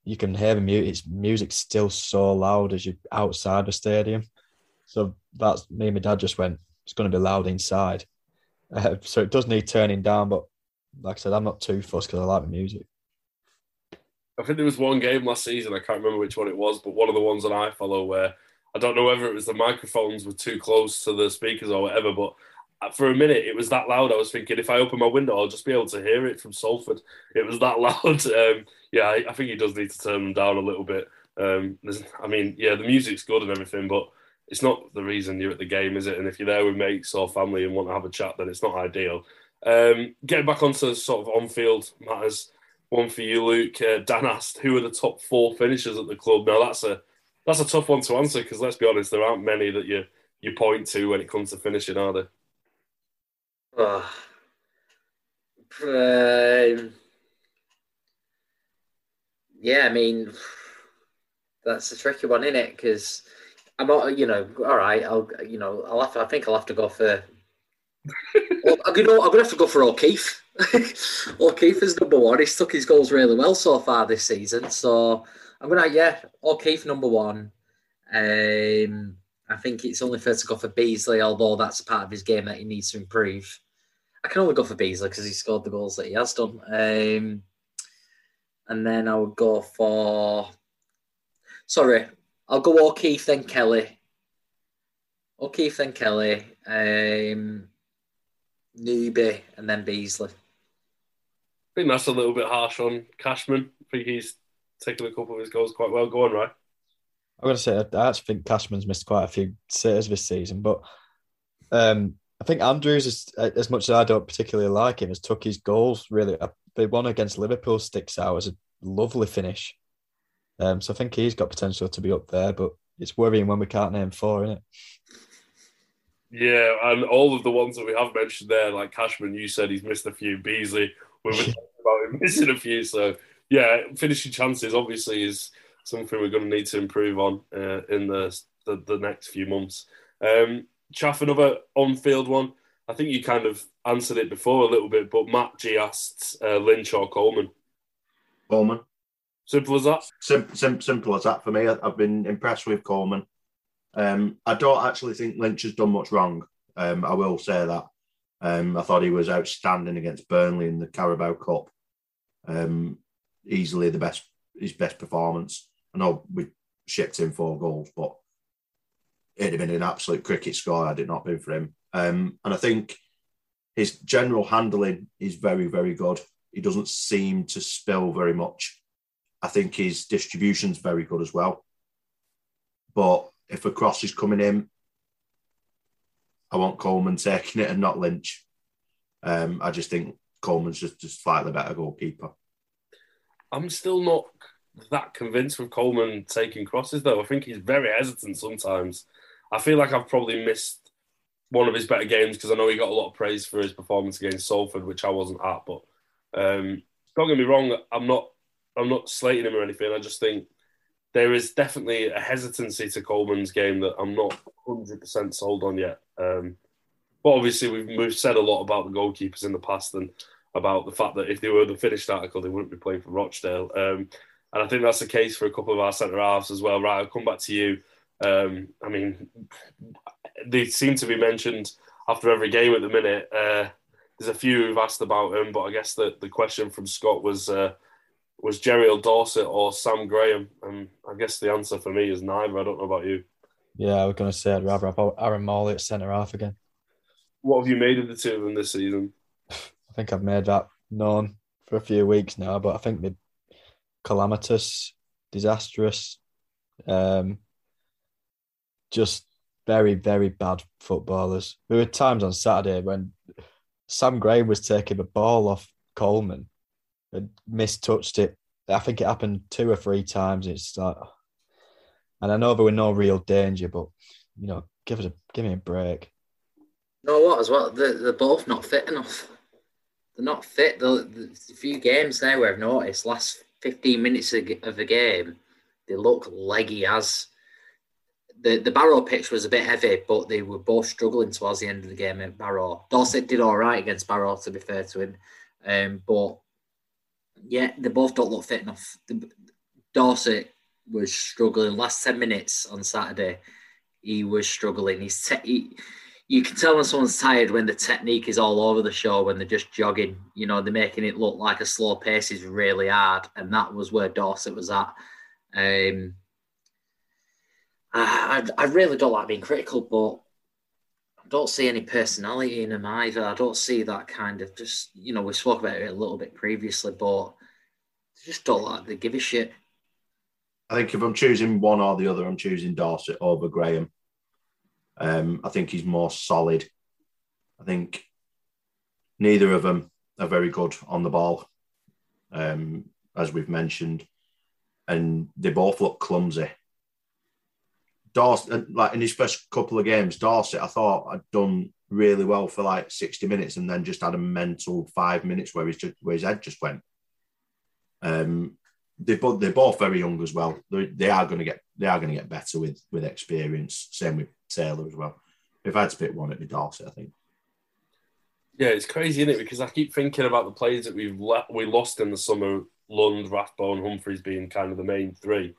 you can hear the music. It's music still so loud as you outside the stadium. So that's me and my dad just went it's going to be loud inside. Uh, so it does need turning down, but like I said, I'm not too fussed because I like the music. I think there was one game last season, I can't remember which one it was, but one of the ones that I follow where I don't know whether it was the microphones were too close to the speakers or whatever, but for a minute it was that loud. I was thinking if I open my window, I'll just be able to hear it from Salford. It was that loud. Um, yeah, I, I, think he does need to turn them down a little bit. Um, I mean, yeah, the music's good and everything, but it's not the reason you're at the game, is it? And if you're there with mates or family and want to have a chat, then it's not ideal. Um, getting back onto sort of on-field matters, one for you, Luke. Uh, Dan asked, "Who are the top four finishers at the club?" Now that's a that's a tough one to answer because let's be honest, there aren't many that you you point to when it comes to finishing, are there? Oh. Um, yeah, I mean, that's a tricky one, isn't it? Because I'm not, you know, all right. I'll, you know, I'll have to. I think I'll have to go for. well, I'm gonna, I'm gonna have to go for O'Keeffe. O'Keeffe is number one. He's stuck his goals really well so far this season. So I'm gonna, yeah, O'Keeffe number one. Um, I think it's only fair to go for Beesley, although that's part of his game that he needs to improve. I can only go for Beesley because he scored the goals that he has done. Um, and then I would go for. Sorry, I'll go O'Keeffe then Kelly. O'Keeffe then Kelly. Um, Newby and then Beesley. I think that's a little bit harsh on Cashman. I think he's taken a couple of his goals quite well. Go on, right? I'm going to say I actually think Cashman's missed quite a few sitters this season, but um, I think Andrews, is, as much as I don't particularly like him, has took his goals really. The one against Liverpool sticks out as a lovely finish. Um, so I think he's got potential to be up there, but it's worrying when we can't name four, isn't it? Yeah, and all of the ones that we have mentioned there, like Cashman, you said he's missed a few. Beesley, we were talking about him missing a few. So yeah, finishing chances obviously is something we're going to need to improve on uh, in the, the, the next few months. Um, Chaff, another on-field one. I think you kind of answered it before a little bit, but Matt G asked uh, Lynch or Coleman. Coleman. Simple as that. Sim- sim- simple as that for me. I, have been impressed with Coleman. Um, I don't actually think Lynch has done much wrong. Um, I will say that. Um, I thought he was outstanding against Burnley in the Carabao Cup. Um, easily the best, his best performance. I know we shipped him four goals, but it'd have been an absolute cricket score had it not been for him. Um, and I think his general handling is very, very good. He doesn't seem to spill very much. I think his distribution's very good as well. But if a cross is coming in, I want Coleman taking it and not Lynch. Um, I just think Coleman's just, just slightly better goalkeeper. I'm still not that convinced with Coleman taking crosses, though. I think he's very hesitant sometimes. I feel like I've probably missed one of his better games because I know he got a lot of praise for his performance against Salford, which I wasn't at. But um, don't get me wrong, I'm not I'm not slating him or anything. I just think there is definitely a hesitancy to Coleman's game that I'm not 100% sold on yet. Um, but obviously, we've, we've said a lot about the goalkeepers in the past and about the fact that if they were the finished article, they wouldn't be playing for Rochdale. Um, and I think that's the case for a couple of our centre halves as well. Right, I'll come back to you. Um, I mean, they seem to be mentioned after every game at the minute. Uh, there's a few who've asked about him, but I guess the, the question from Scott was uh, was Jeriel Dorsett or Sam Graham? And I guess the answer for me is neither. I don't know about you. Yeah, I was going to say I'd rather have Aaron Morley at centre half again. What have you made of the two of them this season? I think I've made that known for a few weeks now, but I think they're calamitous, disastrous, um, just very, very bad footballers. There were times on Saturday when Sam Graham was taking the ball off Coleman and mistouched it. I think it happened two or three times. It's like, and I know there were no real danger, but you know, give it a give me a break. No, what as well? They're, they're both not fit enough. They're not fit. The, the few games now where I've noticed last fifteen minutes of, of the game, they look leggy as. The, the Barrow pitch was a bit heavy, but they were both struggling towards the end of the game at Barrow. Dorsett did all right against Barrow, to be fair to him. Um, but yeah, they both don't look fit enough. The, Dorsett was struggling last 10 minutes on Saturday. He was struggling. He's te- he, you can tell when someone's tired when the technique is all over the show, when they're just jogging. You know, they're making it look like a slow pace is really hard. And that was where Dorsett was at. Um, I, I, I really don't like being critical, but I don't see any personality in him either. I don't see that kind of just, you know, we spoke about it a little bit previously, but just don't like they give a shit. I think if I'm choosing one or the other, I'm choosing Dorsett over Graham. Um, I think he's more solid. I think neither of them are very good on the ball. um, as we've mentioned, and they both look clumsy. Dorsett, like in his first couple of games, Dorsett, I thought I'd done really well for like 60 minutes and then just had a mental five minutes where, his, where his head just went. Um, they both they're both very young as well. They're, they are going to get they are going to get better with with experience. Same with Taylor as well. If I had to pick one, it'd be Dorsett, I think. Yeah, it's crazy, isn't it? Because I keep thinking about the players that we've le- we lost in the summer. Lund, Rathbone, Humphrys being kind of the main three,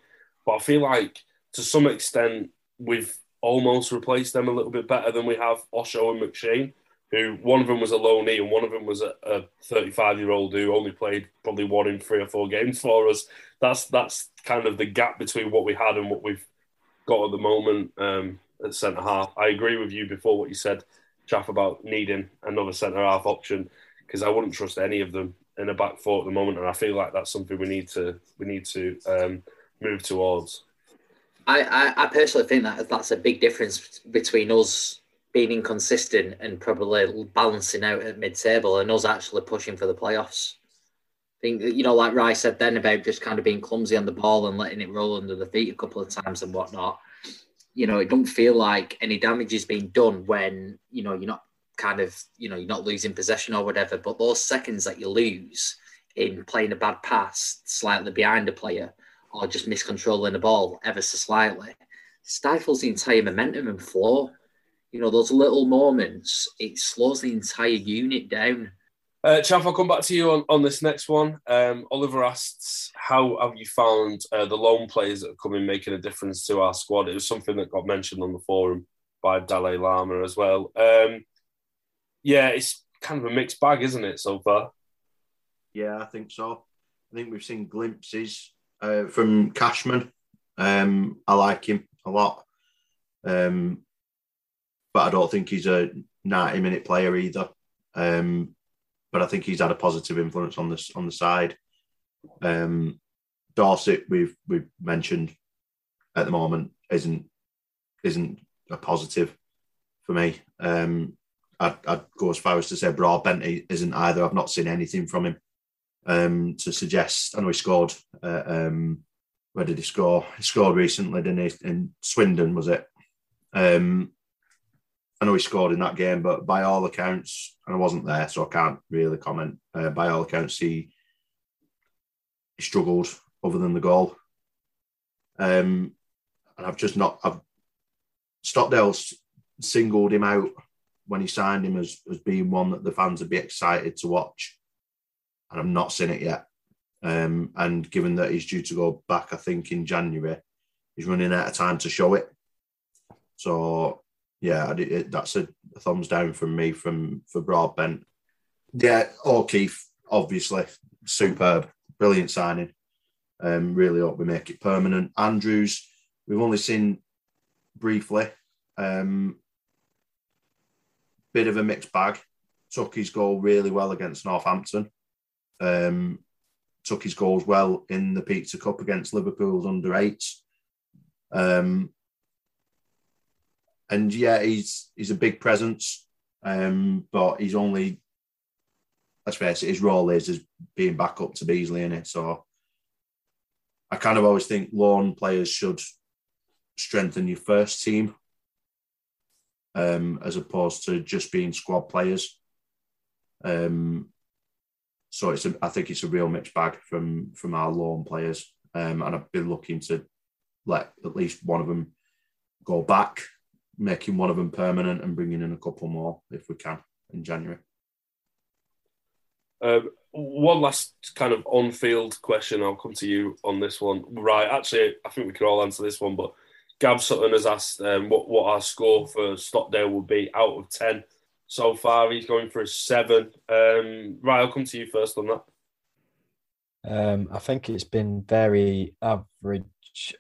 but I feel like to some extent we've almost replaced them a little bit better than we have Osho and McShane who one of them was a loanee and one of them was a 35 year old who only played probably one in three or four games for us. That's that's kind of the gap between what we had and what we've got at the moment um, at centre half. I agree with you before what you said, Chaff, about needing another centre half option because I wouldn't trust any of them in a back four at the moment, and I feel like that's something we need to we need to um, move towards. I, I, I personally think that that's a big difference between us being inconsistent and probably balancing out at mid-table and us actually pushing for the playoffs. I think you know, like Rai said then about just kind of being clumsy on the ball and letting it roll under the feet a couple of times and whatnot. You know, it don't feel like any damage is being done when you know you're not kind of you know you're not losing possession or whatever. But those seconds that you lose in playing a bad pass slightly behind a player or just miscontrolling the ball ever so slightly stifles the entire momentum and flow you know, those little moments, it slows the entire unit down. Uh, Chaff, I'll come back to you on, on this next one. Um, Oliver asks, how have you found uh, the lone players that have come in making a difference to our squad? It was something that got mentioned on the forum by Dalai Lama as well. Um, yeah, it's kind of a mixed bag, isn't it, so far? Yeah, I think so. I think we've seen glimpses uh, from Cashman. Um, I like him a lot. Um, but I don't think he's a 90 minute player either. Um, but I think he's had a positive influence on this on the side. Um, Dorsett, we've we've mentioned at the moment, isn't isn't a positive for me. Um, I'd, I'd, go as far as to say Broadbent isn't either. I've not seen anything from him um, to suggest. I know he scored. Uh, um, where did he score? He scored recently, didn't he? In Swindon, was it? Um, I know he scored in that game, but by all accounts, and I wasn't there, so I can't really comment. Uh, by all accounts, he, he struggled other than the goal. Um, and I've just not. I've Stockdale singled him out when he signed him as, as being one that the fans would be excited to watch, and I've not seen it yet. Um, and given that he's due to go back, I think in January, he's running out of time to show it. So yeah, it, that's a, thumbs down from me from for Broadbent. Yeah, O'Keeffe, obviously, superb, brilliant signing. Um, really hope we make it permanent. Andrews, we've only seen briefly. Um, bit of a mixed bag. Took his goal really well against Northampton. Um, took his goals well in the Pizza Cup against Liverpool's under eights. Um, and yeah, he's he's a big presence, um, but he's only let's face it, his role is as being back up to Beesley in it. So I kind of always think loan players should strengthen your first team um, as opposed to just being squad players. Um, so it's a, I think it's a real mixed bag from from our loan players, um, and I've been looking to let at least one of them go back making one of them permanent and bringing in a couple more if we can in January. Um, one last kind of on-field question. I'll come to you on this one. Right, actually, I think we could all answer this one, but Gab Sutton has asked um, what what our score for Stockdale would be out of ten so far. He's going for a seven. Um, right, I'll come to you first on that. Um, I think it's been very average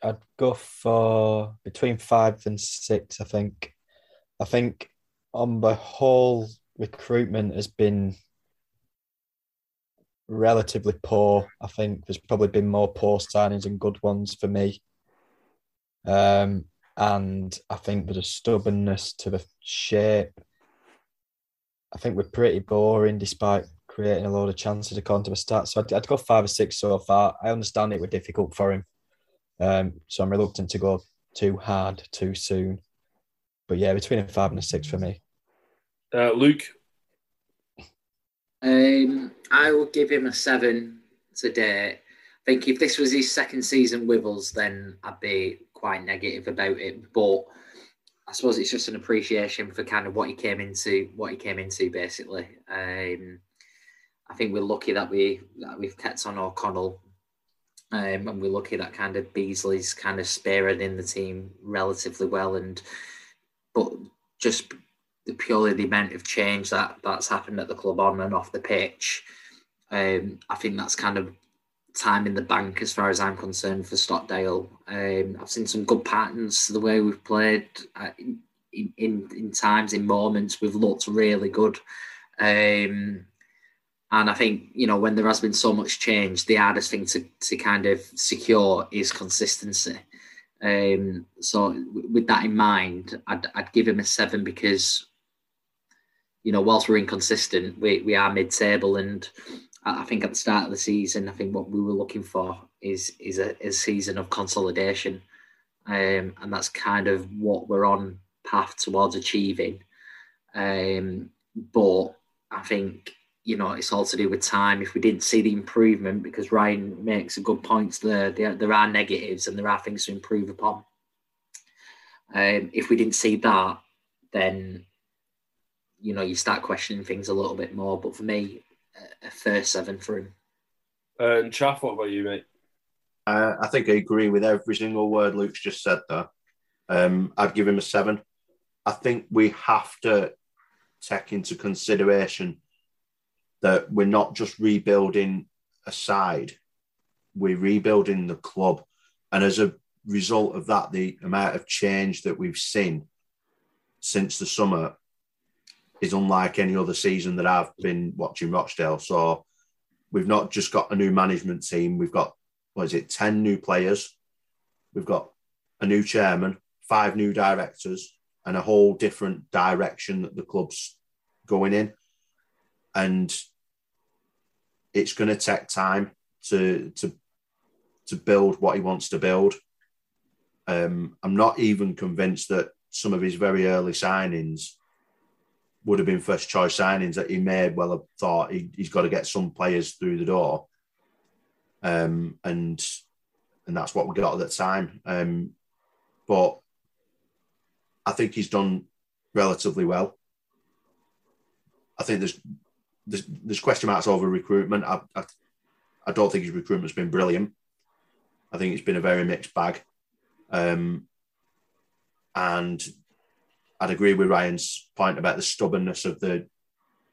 I'd go for between five and six. I think. I think on the whole, recruitment has been relatively poor. I think there's probably been more poor signings and good ones for me. Um, and I think there's a stubbornness to the shape. I think we're pretty boring despite creating a lot of chances according to the stats. So I'd, I'd, go five or six so far. I understand it was difficult for him, um, so I'm reluctant to go too hard too soon. But yeah, between a five and a six for me. Uh, Luke, um, I will give him a seven today. I think if this was his second season with us, then I'd be quite negative about it. But I suppose it's just an appreciation for kind of what he came into, what he came into basically. Um, I think we're lucky that we that we've kept on O'Connell, um, and we're lucky that kind of Beesley's kind of spearheading in the team relatively well, and but just the purely the amount of change that that's happened at the club on and off the pitch. Um, I think that's kind of time in the bank as far as I'm concerned for Stockdale. Um, I've seen some good patterns the way we've played in, in, in times, in moments. We've looked really good. Um, and I think, you know, when there has been so much change, the hardest thing to, to kind of secure is consistency. Um, so with that in mind, I'd, I'd give him a seven because, you know, whilst we're inconsistent, we, we are mid-table and I think at the start of the season, I think what we were looking for is is a, a season of consolidation, um, and that's kind of what we're on path towards achieving. Um, but I think you know it's all to do with time. If we didn't see the improvement, because Ryan makes a good points there, there, there are negatives and there are things to improve upon. Um, if we didn't see that, then you know you start questioning things a little bit more. But for me, a first seven for him. Uh, and Chaff, what about you, mate? Uh, I think I agree with every single word Luke's just said there. Um, I'd give him a seven. I think we have to take into consideration that we're not just rebuilding a side, we're rebuilding the club. And as a result of that, the amount of change that we've seen since the summer is unlike any other season that I've been watching Rochdale. So we've not just got a new management team, we've got, what is it, 10 new players, we've got a new chairman, five new directors, and a whole different direction that the club's going in. And it's going to take time to, to, to build what he wants to build. Um, I'm not even convinced that some of his very early signings would have been first choice signings that he may well have thought he, has got to get some players through the door. Um, and and that's what we got at that time. Um, but I think he's done relatively well. I think there's there's, there's question marks over recruitment. I, I, I don't think his recruitment's been brilliant. I think it's been a very mixed bag. Um, and I'd agree with Ryan's point about the stubbornness of the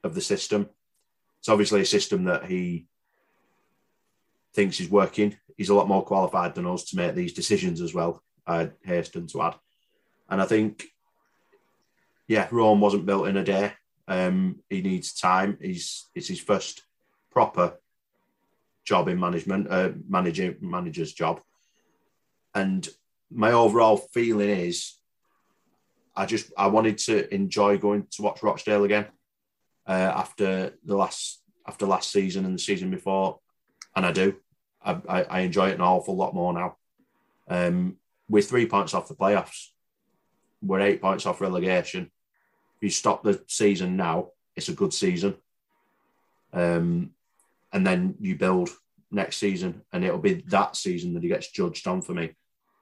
of the system. It's obviously a system that he thinks is working. He's a lot more qualified than us to make these decisions as well. I'd hasten to add, and I think, yeah, Rome wasn't built in a day. Um, he needs time. He's it's his first proper job in management, uh, manager manager's job, and my overall feeling is I just I wanted to enjoy going to watch Rochdale again uh, after the last after last season and the season before, and I do. I, I, I enjoy it an awful lot more now. Um, we're three points off the playoffs. We're eight points off relegation. You stop the season now, it's a good season. Um, and then you build next season, and it'll be that season that he gets judged on for me.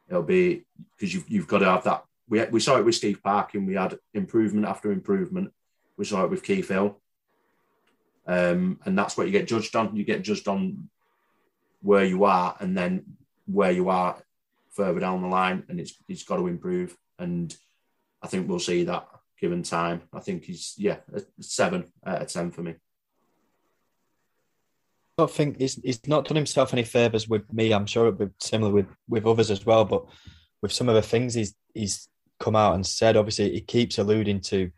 It'll be because you've, you've got to have that we, we saw it with Steve Parkin. We had improvement after improvement. We saw it with Keith Hill. Um, and that's what you get judged on. You get judged on where you are and then where you are further down the line. And it's, it's got to improve. And I think we'll see that given time. I think he's, yeah, seven out of 10 for me. I don't think he's, he's not done himself any favours with me. I'm sure it'll be similar with, with others as well. But with some of the things he's he's come out and said. Obviously, he keeps alluding to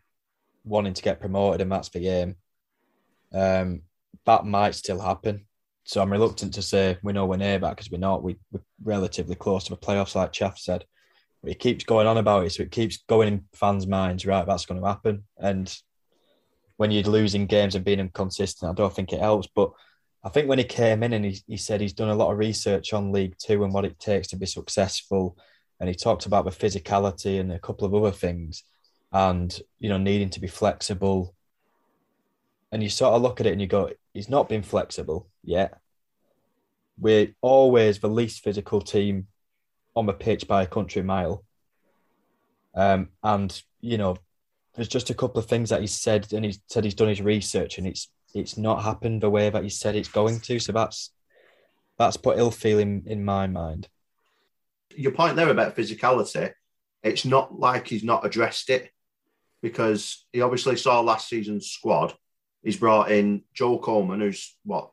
wanting to get promoted, and that's the game. Um, that might still happen. So I'm reluctant to say we know we're near that because we're not. We, are relatively close to the playoffs, like Chaff said. He keeps going on about it, so it keeps going in fans' minds. Right, that's going to happen, and when you're losing games and being inconsistent, I don't think it helps. But I think when he came in and he, he said he's done a lot of research on League Two and what it takes to be successful, and he talked about the physicality and a couple of other things, and you know needing to be flexible. And you sort of look at it and you go, he's not been flexible yet. We're always the least physical team on the pitch by a country mile. Um, and you know, there's just a couple of things that he said, and he said he's done his research, and it's it's not happened the way that he said it's going to. So that's that's put ill feeling in my mind. Your point there about physicality, it's not like he's not addressed it because he obviously saw last season's squad. He's brought in Joel Coleman, who's what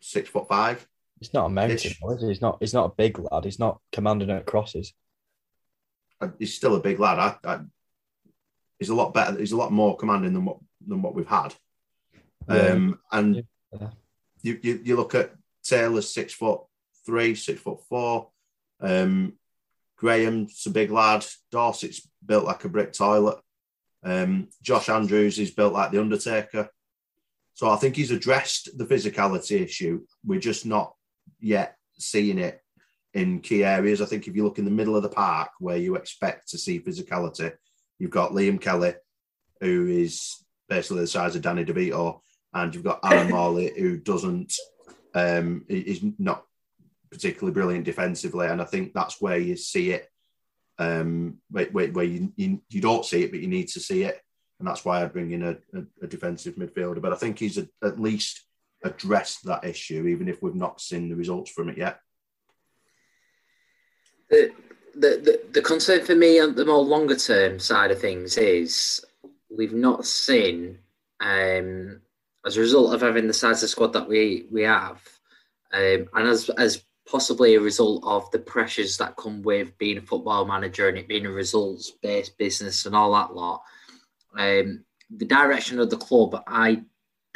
six foot five. He's not a mountain, is he? He's not. He's not a big lad. He's not commanding at crosses. Uh, he's still a big lad. I, I, he's a lot better. He's a lot more commanding than what than what we've had. Um, and yeah. you, you, you look at Taylor's six foot three, six foot four. Um, Graham's a big lad. Dorsett's built like a brick toilet. Um, Josh Andrews is built like the Undertaker. So I think he's addressed the physicality issue. We're just not yet seeing it in key areas. I think if you look in the middle of the park where you expect to see physicality, you've got Liam Kelly, who is basically the size of Danny DeVito, and you've got Aaron Morley, who doesn't, um, is not particularly brilliant defensively, and I think that's where you see it, um, where, where you, you, you don't see it, but you need to see it, and that's why I bring in a, a, a defensive midfielder. But I think he's a, at least addressed that issue, even if we've not seen the results from it yet. The, the, the, the concern for me on the more longer term side of things is we've not seen um, as a result of having the size of squad that we we have, um, and as as possibly a result of the pressures that come with being a football manager and it being a results based business and all that lot. Um, the direction of the club, I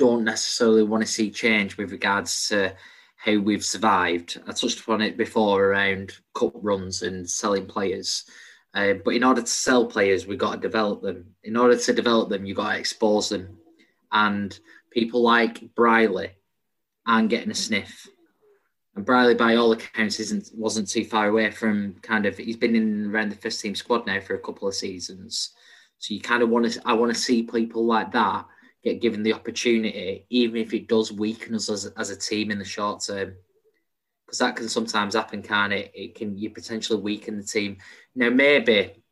don't necessarily want to see change with regards to how we've survived. I touched upon it before around cup runs and selling players. Uh, but in order to sell players, we've got to develop them. In order to develop them, you've got to expose them. And people like Brierley aren't getting a sniff. And Brierley, by all accounts, isn't wasn't too far away from kind of. He's been in around the first team squad now for a couple of seasons. So you kind of want to. I want to see people like that get given the opportunity, even if it does weaken us as, as a team in the short term. Because that can sometimes happen, can it? It can you potentially weaken the team. Now maybe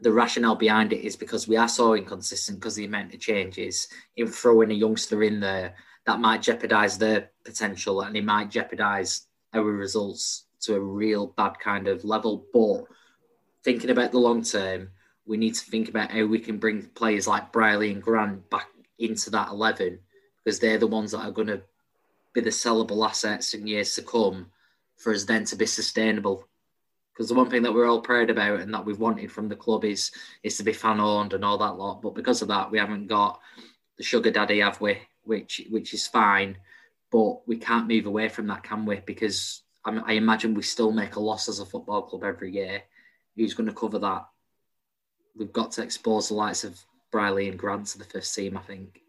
the rationale behind it is because we are so inconsistent because the amount of changes in throwing a youngster in there that might jeopardize their potential and it might jeopardize our results to a real bad kind of level. But thinking about the long term, we need to think about how we can bring players like Brierley and Grant back into that 11 because they're the ones that are going to be the sellable assets in years to come for us then to be sustainable because the one thing that we're all proud about and that we've wanted from the club is is to be fan owned and all that lot. But because of that, we haven't got the sugar daddy, have we? Which which is fine, but we can't move away from that, can we? Because I, I imagine we still make a loss as a football club every year. Who's going to cover that? We've got to expose the likes of Brierley and Grant to the first team. I think.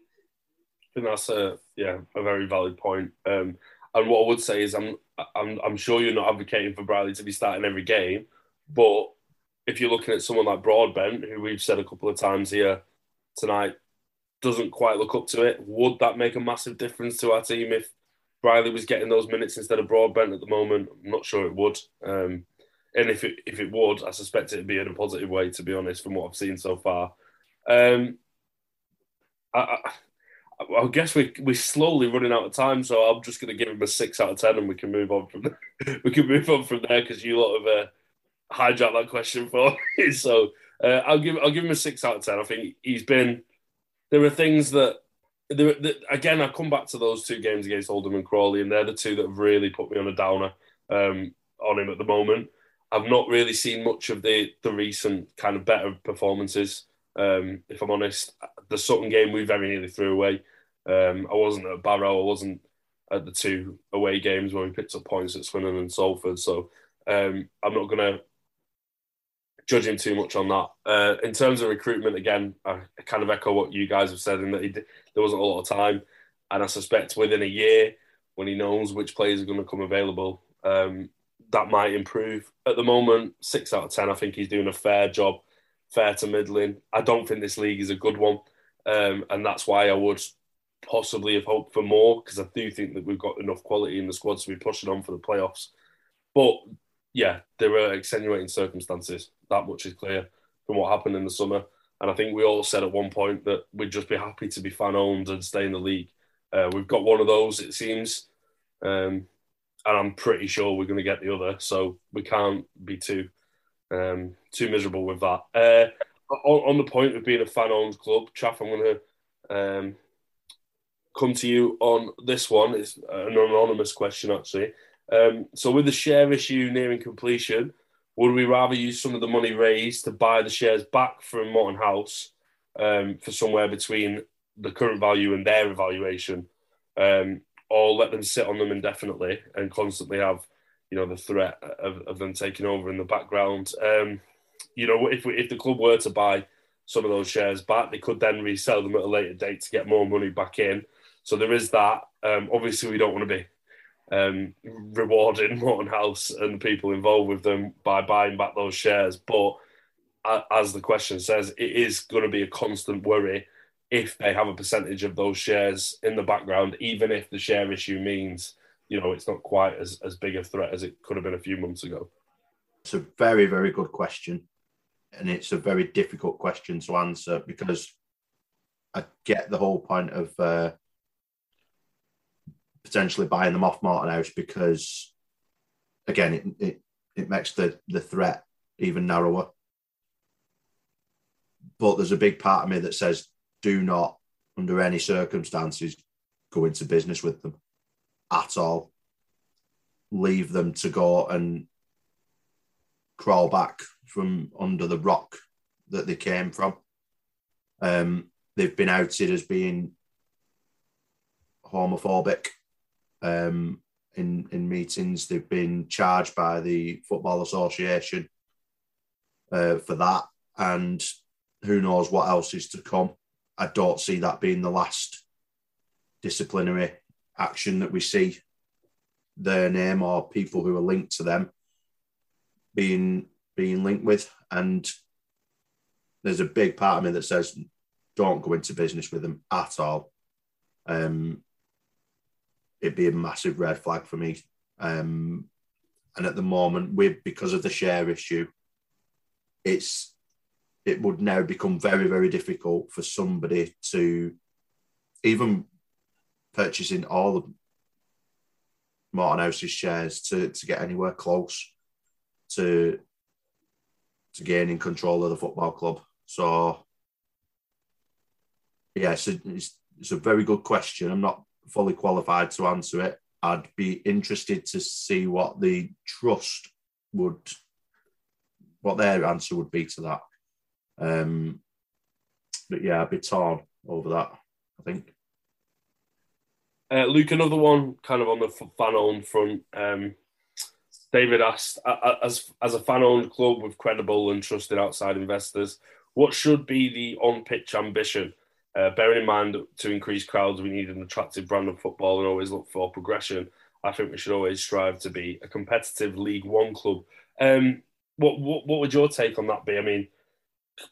I think that's a yeah a very valid point. Um, and what I would say is, I'm I'm I'm sure you're not advocating for Brierley to be starting every game, but if you're looking at someone like Broadbent, who we've said a couple of times here tonight, doesn't quite look up to it, would that make a massive difference to our team if Brierley was getting those minutes instead of Broadbent at the moment? I'm not sure it would. Um, and if it if it would, I suspect it'd be in a positive way, to be honest, from what I've seen so far. Um, I, I guess we we're slowly running out of time, so I'm just going to give him a six out of ten, and we can move on from there. we can move on from there because you lot have uh, hijacked that question for me. so uh, I'll give I'll give him a six out of ten. I think he's been. There are things that there, again. I come back to those two games against Oldham and Crawley, and they're the two that have really put me on a downer um, on him at the moment. I've not really seen much of the the recent kind of better performances. Um, if I'm honest, the Sutton game we very nearly threw away. Um, I wasn't at Barrow. I wasn't at the two away games where we picked up points at Swindon and Salford. So um, I'm not going to judge him too much on that. Uh, in terms of recruitment, again, I kind of echo what you guys have said in that there wasn't a lot of time, and I suspect within a year, when he knows which players are going to come available, um, that might improve. At the moment, six out of ten, I think he's doing a fair job, fair to middling. I don't think this league is a good one, um, and that's why I would possibly have hoped for more because I do think that we've got enough quality in the squad to be pushing on for the playoffs. But yeah, there are extenuating circumstances. That much is clear from what happened in the summer. And I think we all said at one point that we'd just be happy to be fan owned and stay in the league. Uh, we've got one of those, it seems. Um, and I'm pretty sure we're going to get the other. So we can't be too um, too miserable with that. Uh, on, on, the point of being a fan owned club, Chaff, I'm going to um, come to you on this one. It's an anonymous question, actually. Um, so, with the share issue nearing completion, would we rather use some of the money raised to buy the shares back from Morton House um, for somewhere between the current value and their evaluation, um, or let them sit on them indefinitely and constantly have, you know, the threat of, of them taking over in the background? Um, you know, if we, if the club were to buy some of those shares back, they could then resell them at a later date to get more money back in. So there is that. Um, obviously, we don't want to be um, rewarding Morton House and the people involved with them by buying back those shares. But as the question says, it is going to be a constant worry if they have a percentage of those shares in the background, even if the share issue means, you know, it's not quite as, as big a threat as it could have been a few months ago. It's a very, very good question. And it's a very difficult question to answer because I get the whole point of uh, potentially buying them off Morton House because, again, it, it, it makes the, the threat even narrower. But there's a big part of me that says, do not, under any circumstances, go into business with them at all. Leave them to go and crawl back from under the rock that they came from. Um, they've been outed as being homophobic um, in in meetings. They've been charged by the Football Association uh, for that, and who knows what else is to come. I don't see that being the last disciplinary action that we see their name or people who are linked to them being being linked with. And there's a big part of me that says don't go into business with them at all. Um, it'd be a massive red flag for me. Um, and at the moment, with because of the share issue, it's it would now become very very difficult for somebody to even purchasing all of Morton House's shares to to get anywhere close to to gaining control of the football club. So yeah, it's a, it's, it's a very good question. I'm not fully qualified to answer it. I'd be interested to see what the trust would, what their answer would be to that. Um, but yeah, I'd be torn over that. I think. Uh, Luke, another one, kind of on the fan-owned front. Um, David asked, as as a fan-owned club with credible and trusted outside investors, what should be the on-pitch ambition? Uh, bearing in mind to increase crowds, we need an attractive brand of football and always look for progression. I think we should always strive to be a competitive League One club. Um, what, what what would your take on that be? I mean,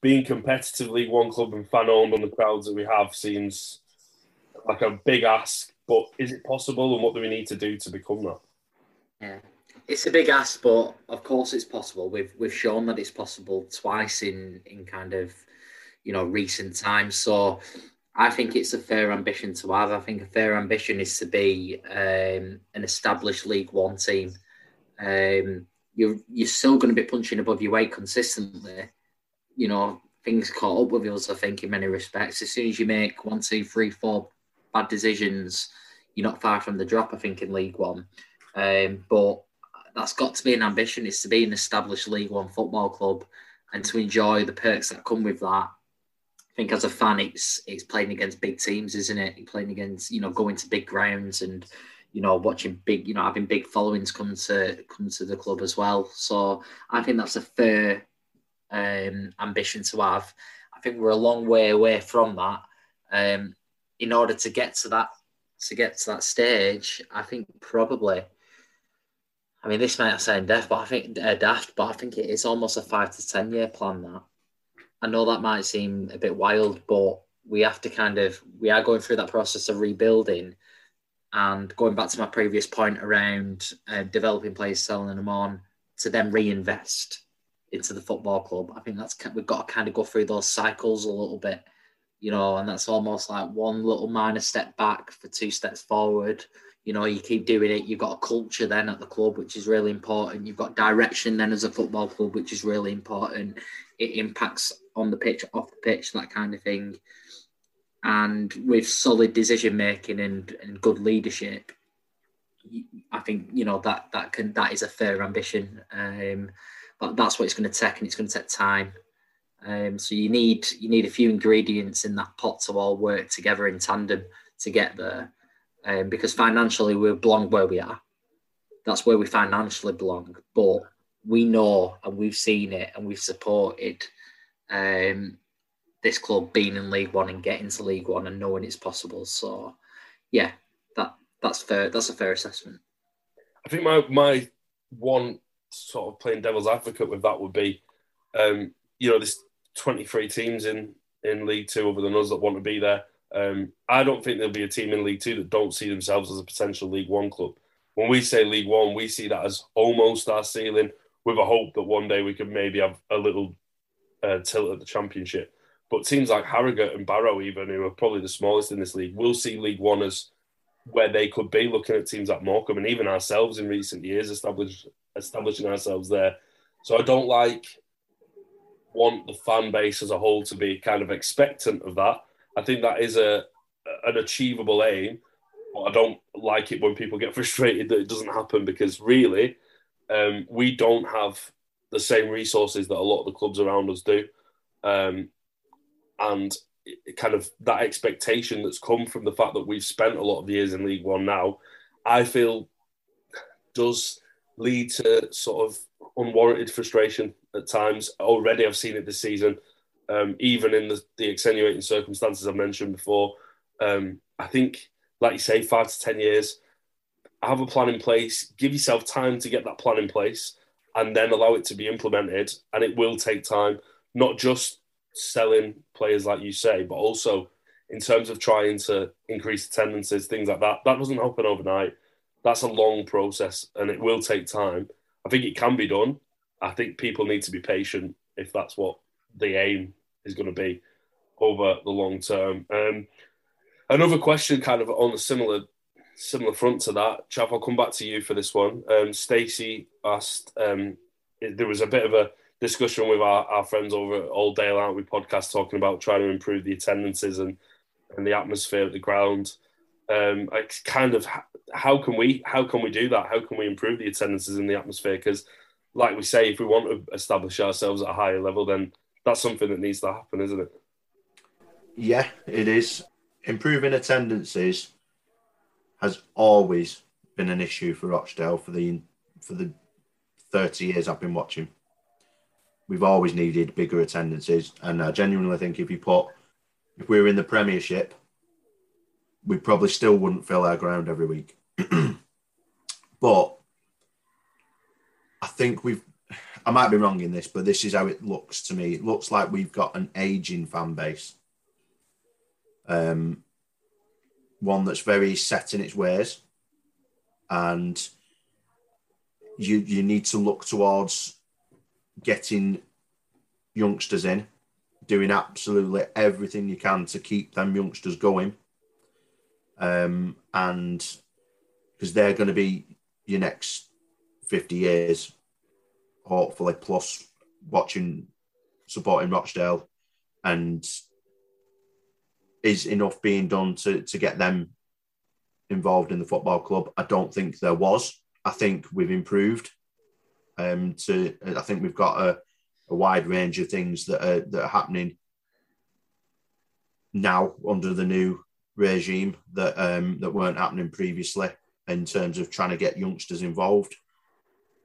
being competitive League One club and fan owned on the crowds that we have seems like a big ask. But is it possible, and what do we need to do to become that? Yeah, it's a big ask, but of course it's possible. We've we've shown that it's possible twice in in kind of you know recent times. So I think it's a fair ambition to have. I think a fair ambition is to be um, an established League One team. Um, you're you're still going to be punching above your weight consistently. You know things caught up with us. I think in many respects. As soon as you make one, two, three, four bad decisions, you're not far from the drop. I think in League One, um, but that's got to be an ambition. Is to be an established League One football club and to enjoy the perks that come with that I think as a fan, it's it's playing against big teams, isn't it? playing against you know going to big grounds and you know watching big you know having big followings come to come to the club as well. So I think that's a fair um, ambition to have. I think we're a long way away from that. Um, in order to get to that to get to that stage, I think probably. I mean, this might sound daft, but I think uh, daft, but I think it is almost a five to ten year plan. That I know that might seem a bit wild, but we have to kind of we are going through that process of rebuilding and going back to my previous point around uh, developing players, selling them on to then reinvest into the football club. I think that's we've got to kind of go through those cycles a little bit, you know, and that's almost like one little minor step back for two steps forward. You know, you keep doing it. You've got a culture then at the club, which is really important. You've got direction then as a football club, which is really important. It impacts on the pitch, off the pitch, that kind of thing and with solid decision making and, and good leadership, I think you know that that can that is a fair ambition. Um, but that's what it's going to take, and it's going to take time. Um, so you need you need a few ingredients in that pot to all work together in tandem to get there. Um, because financially we belong where we are. That's where we financially belong. But we know and we've seen it and we've supported um, this club being in League One and getting to League One and knowing it's possible. So, yeah, that that's fair. That's a fair assessment. I think my my one sort of playing devil's advocate with that would be, um, you know, there's 23 teams in in League Two other than us that want to be there. Um, I don't think there'll be a team in League Two that don't see themselves as a potential League One club. When we say League One, we see that as almost our ceiling, with a hope that one day we could maybe have a little uh, tilt at the Championship. But teams like Harrogate and Barrow, even who are probably the smallest in this league, will see League One as where they could be. Looking at teams like Morecambe and even ourselves in recent years, establish, establishing ourselves there. So I don't like want the fan base as a whole to be kind of expectant of that. I think that is a an achievable aim, but I don't like it when people get frustrated that it doesn't happen because really, um, we don't have the same resources that a lot of the clubs around us do. Um, and kind of that expectation that's come from the fact that we've spent a lot of years in League One now, I feel does lead to sort of unwarranted frustration at times. Already, I've seen it this season, um, even in the, the, extenuating circumstances I mentioned before. Um, I think, like you say, five to 10 years, have a plan in place, give yourself time to get that plan in place, and then allow it to be implemented. And it will take time, not just selling players, like you say, but also in terms of trying to increase attendances, things like that. That doesn't happen overnight. That's a long process and it will take time. I think it can be done. I think people need to be patient if that's what the aim is going to be over the long term. Um, another question, kind of on a similar similar front to that, Chaff, I'll come back to you for this one. Um, Stacey asked, um, there was a bit of a discussion with our, our friends over at Old Dale, aren't we? Podcast talking about trying to improve the attendances and, and the atmosphere at the ground. Um, it's kind of how can we how can we do that? How can we improve the attendances in the atmosphere? Because, like we say, if we want to establish ourselves at a higher level, then that's something that needs to happen, isn't it? Yeah, it is. Improving attendances has always been an issue for Rochdale for the for the thirty years I've been watching we've always needed bigger attendances. And I genuinely think if you put, if we were in the Premiership, we probably still wouldn't fill our ground every week. but I think we've, I might be wrong in this, but this is how it looks to me. It looks like we've got an aging fan base. Um, one that's very set in its ways. And you you need to look towards getting youngsters in, doing absolutely everything you can to keep them youngsters going. Um, and because they're going to be your next 50 years, hopefully, plus watching, supporting Rochdale, and is enough being done to, to get them involved in the football club? I don't think there was. I think we've improved um, to I think we've got a, a wide range of things that are that are happening now under the new regime that um, that weren't happening previously in terms of trying to get youngsters involved.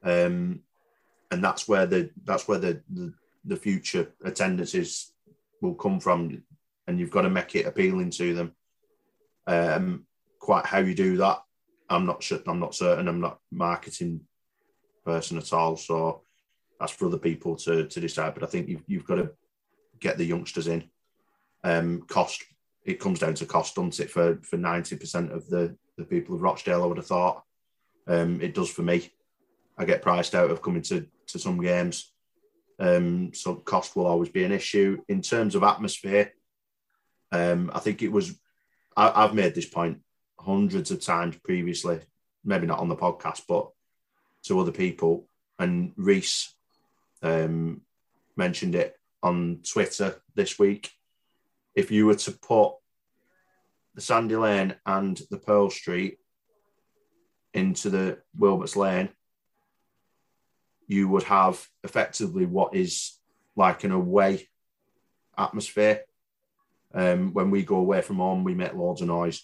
Um, and that's where the that's where the, the, the future attendances will come from, and you've got to make it appealing to them. Um, quite how you do that, I'm not sure. I'm not certain. I'm not marketing person at all, so that's for other people to to decide. But I think you've you've got to get the youngsters in. Um, cost it comes down to cost, doesn't it? For for ninety percent of the the people of Rochdale, I would have thought. Um, it does for me. I get priced out of coming to to some games. Um, so cost will always be an issue in terms of atmosphere. Um, I think it was. I, I've made this point hundreds of times previously, maybe not on the podcast, but to other people. And Reese um, mentioned it on Twitter this week. If you were to put the Sandy Lane and the Pearl Street into the Wilbutts Lane, you would have effectively what is like an away atmosphere. Um, when we go away from home, we make loads of noise,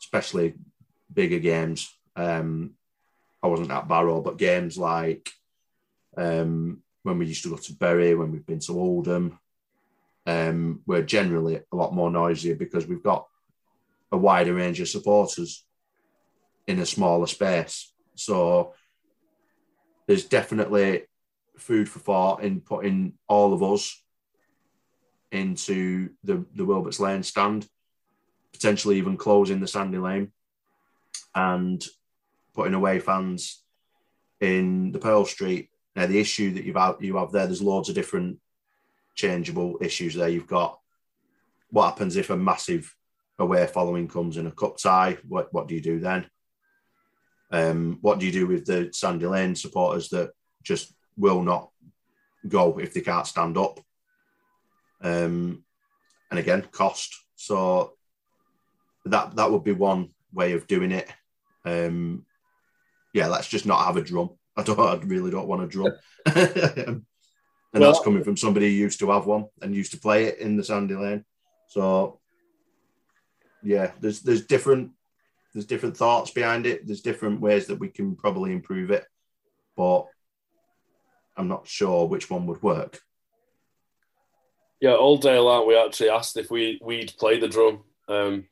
especially bigger games. Um, I wasn't at Barrow, but games like um, when we used to go to Bury, when we've been to Oldham, um, we're generally a lot more noisier because we've got a wider range of supporters in a smaller space. So there's definitely food for thought in putting all of us into the, the Wilbutts Lane stand, potentially even closing the Sandy Lane and putting away fans in the Pearl Street. Now, the issue that you've had, you have there, there's loads of different changeable issues there. You've got what happens if a massive away following comes in a cup tie? What, what do you do then? Um, what do you do with the Sandy Lane supporters that just will not go if they can't stand up? Um, and again, cost. So that that would be one way of doing it. Um, yeah, let's just not have a drum. I don't. I really don't want a drum. and well, that's coming from somebody who used to have one and used to play it in the Sandy Lane. So yeah, there's there's different there's different thoughts behind it. There's different ways that we can probably improve it, but I'm not sure which one would work. Yeah, all day long we actually asked if we we'd play the drum. Um,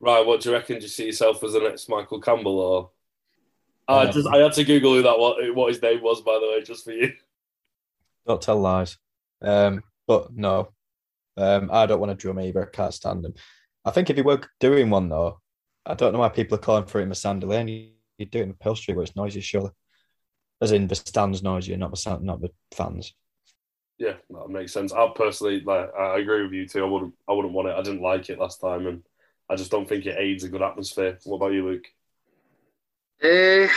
right, what do you reckon? Do you see yourself as the next Michael Campbell or? I just I had to Google who that what what his name was by the way, just for you. Don't tell lies. Um, but no, um, I don't want to drum either. I can't stand him. I think if you were doing one though, I don't know why people are calling for it in the Sandy Lane. You, do it in Pearl Street where it's noisy, surely. As in the stands noisy, not the sound, not the fans. Yeah, that makes sense. I personally like I agree with you too. I wouldn't I wouldn't want it. I didn't like it last time and I just don't think it aids a good atmosphere. What about you, Luke? Uh,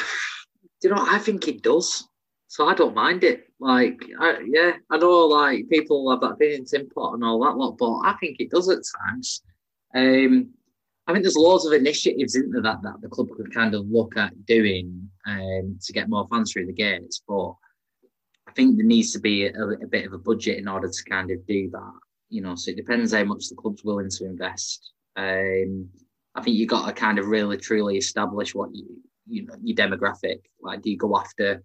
you know, I think it does. So I don't mind it. Like, I, yeah, I know like people have that opinion, Tim Pot and all that lot, but I think it does at times. Um, I think there's loads of initiatives in there that, that the club could kind of look at doing um, to get more fans through the gates. But I think there needs to be a, a, bit of a budget in order to kind of do that. You know, so it depends how much the club's willing to invest. Um, I think you got to kind of really truly establish what you you know your demographic. Like, do you go after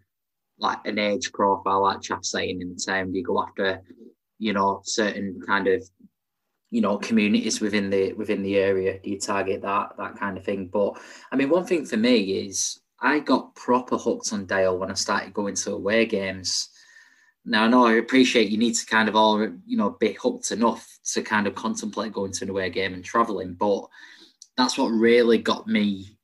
like an age profile, like Chaff saying in the time? Do you go after you know certain kind of you know communities within the within the area do you target that that kind of thing. But i mean one thing for me is i got proper hooked on dale when i started going to away games. Now i know i appreciate you need to kind of all you know be hooked enough to kind of contemplate going to an away game and traveling but that's what really got me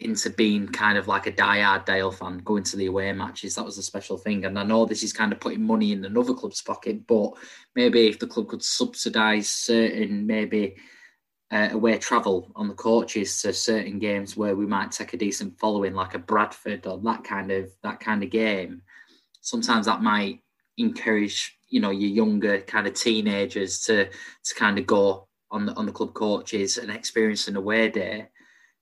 into being kind of like a die-hard Dale fan, going to the away matches. That was a special thing. And I know this is kind of putting money in another club's pocket, but maybe if the club could subsidise certain maybe uh, away travel on the coaches to certain games where we might take a decent following, like a Bradford or that kind of that kind of game. Sometimes that might encourage you know your younger kind of teenagers to to kind of go on the on the club coaches and experience an away day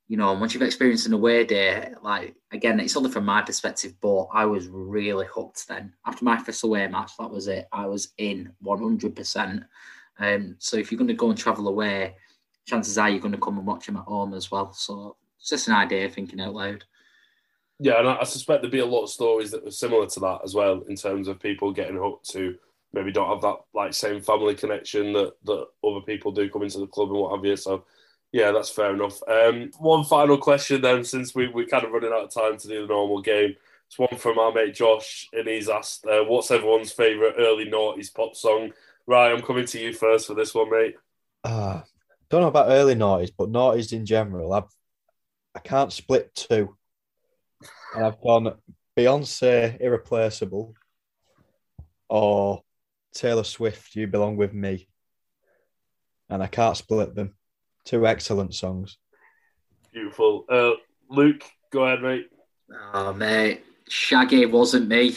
you know, once you've experienced an away day, like again, it's only from my perspective, but I was really hooked then. After my first away match, that was it. I was in 100%. Um, so if you're going to go and travel away, chances are you're going to come and watch them at home as well. So it's just an idea, thinking out loud. Yeah, and I, I suspect there'd be a lot of stories that were similar to that as well, in terms of people getting hooked to maybe don't have that like same family connection that that other people do come into the club and what have you. So yeah, that's fair enough. Um, one final question then, since we we're kind of running out of time to do the normal game. It's one from our mate Josh, and he's asked, uh, "What's everyone's favourite early noughties pop song?" Right, I'm coming to you first for this one, mate. Uh, don't know about early noughties, but noughties in general, I've I can't split two. And I've gone Beyonce Irreplaceable or Taylor Swift You Belong With Me. And I can't split them. Two excellent songs. Beautiful. Uh, Luke, go ahead, mate. Oh, mate. Shaggy wasn't me.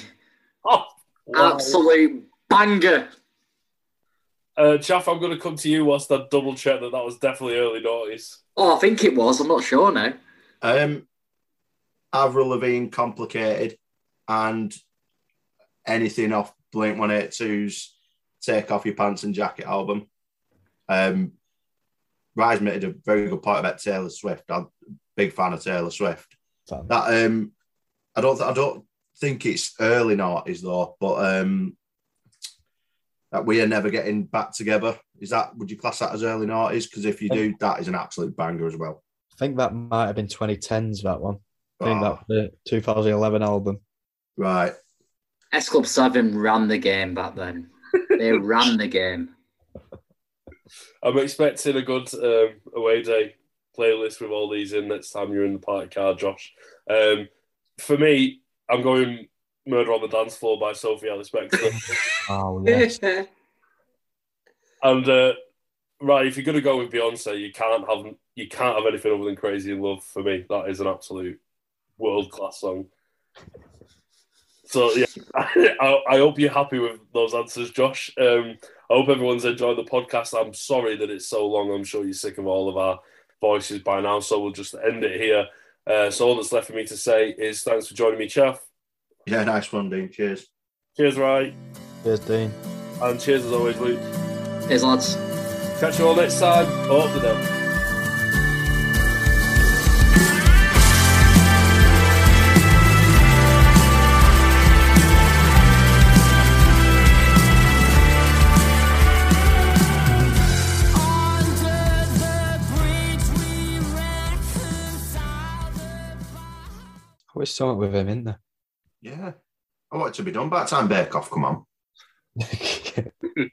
Oh, wow. Absolute banger. Uh, Chaff, I'm going to come to you whilst I double check that that was definitely early noughties. Oh, I think it was. I'm not sure now. Um, Avril Lavigne, complicated, and anything off Blink 182's Take Off Your Pants and Jacket album. Um, Rise made a very good point about Taylor Swift. I'm a big fan of Taylor Swift. Fan. That um, I don't, I don't think it's early noughties though, but um, that we are never getting back together. Is that? Would you class that as early noughties? Because if you do, that is an absolute banger as well. I think that might have been 2010s, that one. I think Oh, that was the 2011 album. right. S Club 7 ran the game back then. They ran the game. I'm expecting a good um, away day playlist with all these in next time you're in the party car, Josh. Um, for me, I'm going Murder on the Dance Floor by Sophie Ellis Bextor. Oh, yes. and uh, right, if you're going to go with Beyonce, you can't have you can't have anything other than Crazy in Love. For me, that is an absolute world class song. So yeah, I, I hope you're happy with those answers, Josh. Um, I hope everyone's enjoyed the podcast. I'm sorry that it's so long. I'm sure you're sick of all of our voices by now, so we'll just end it here. Uh, so all that's left for me to say is thanks for joining me, Chaff. Yeah, nice one, Dean. Cheers. Cheers, Rai, Cheers, Dean. and cheers as always, Luke. Cheers, lads. Catch you all next time. Up the devil. Wish something with him in there. Yeah. I want it to be done by the time Bake Off come on.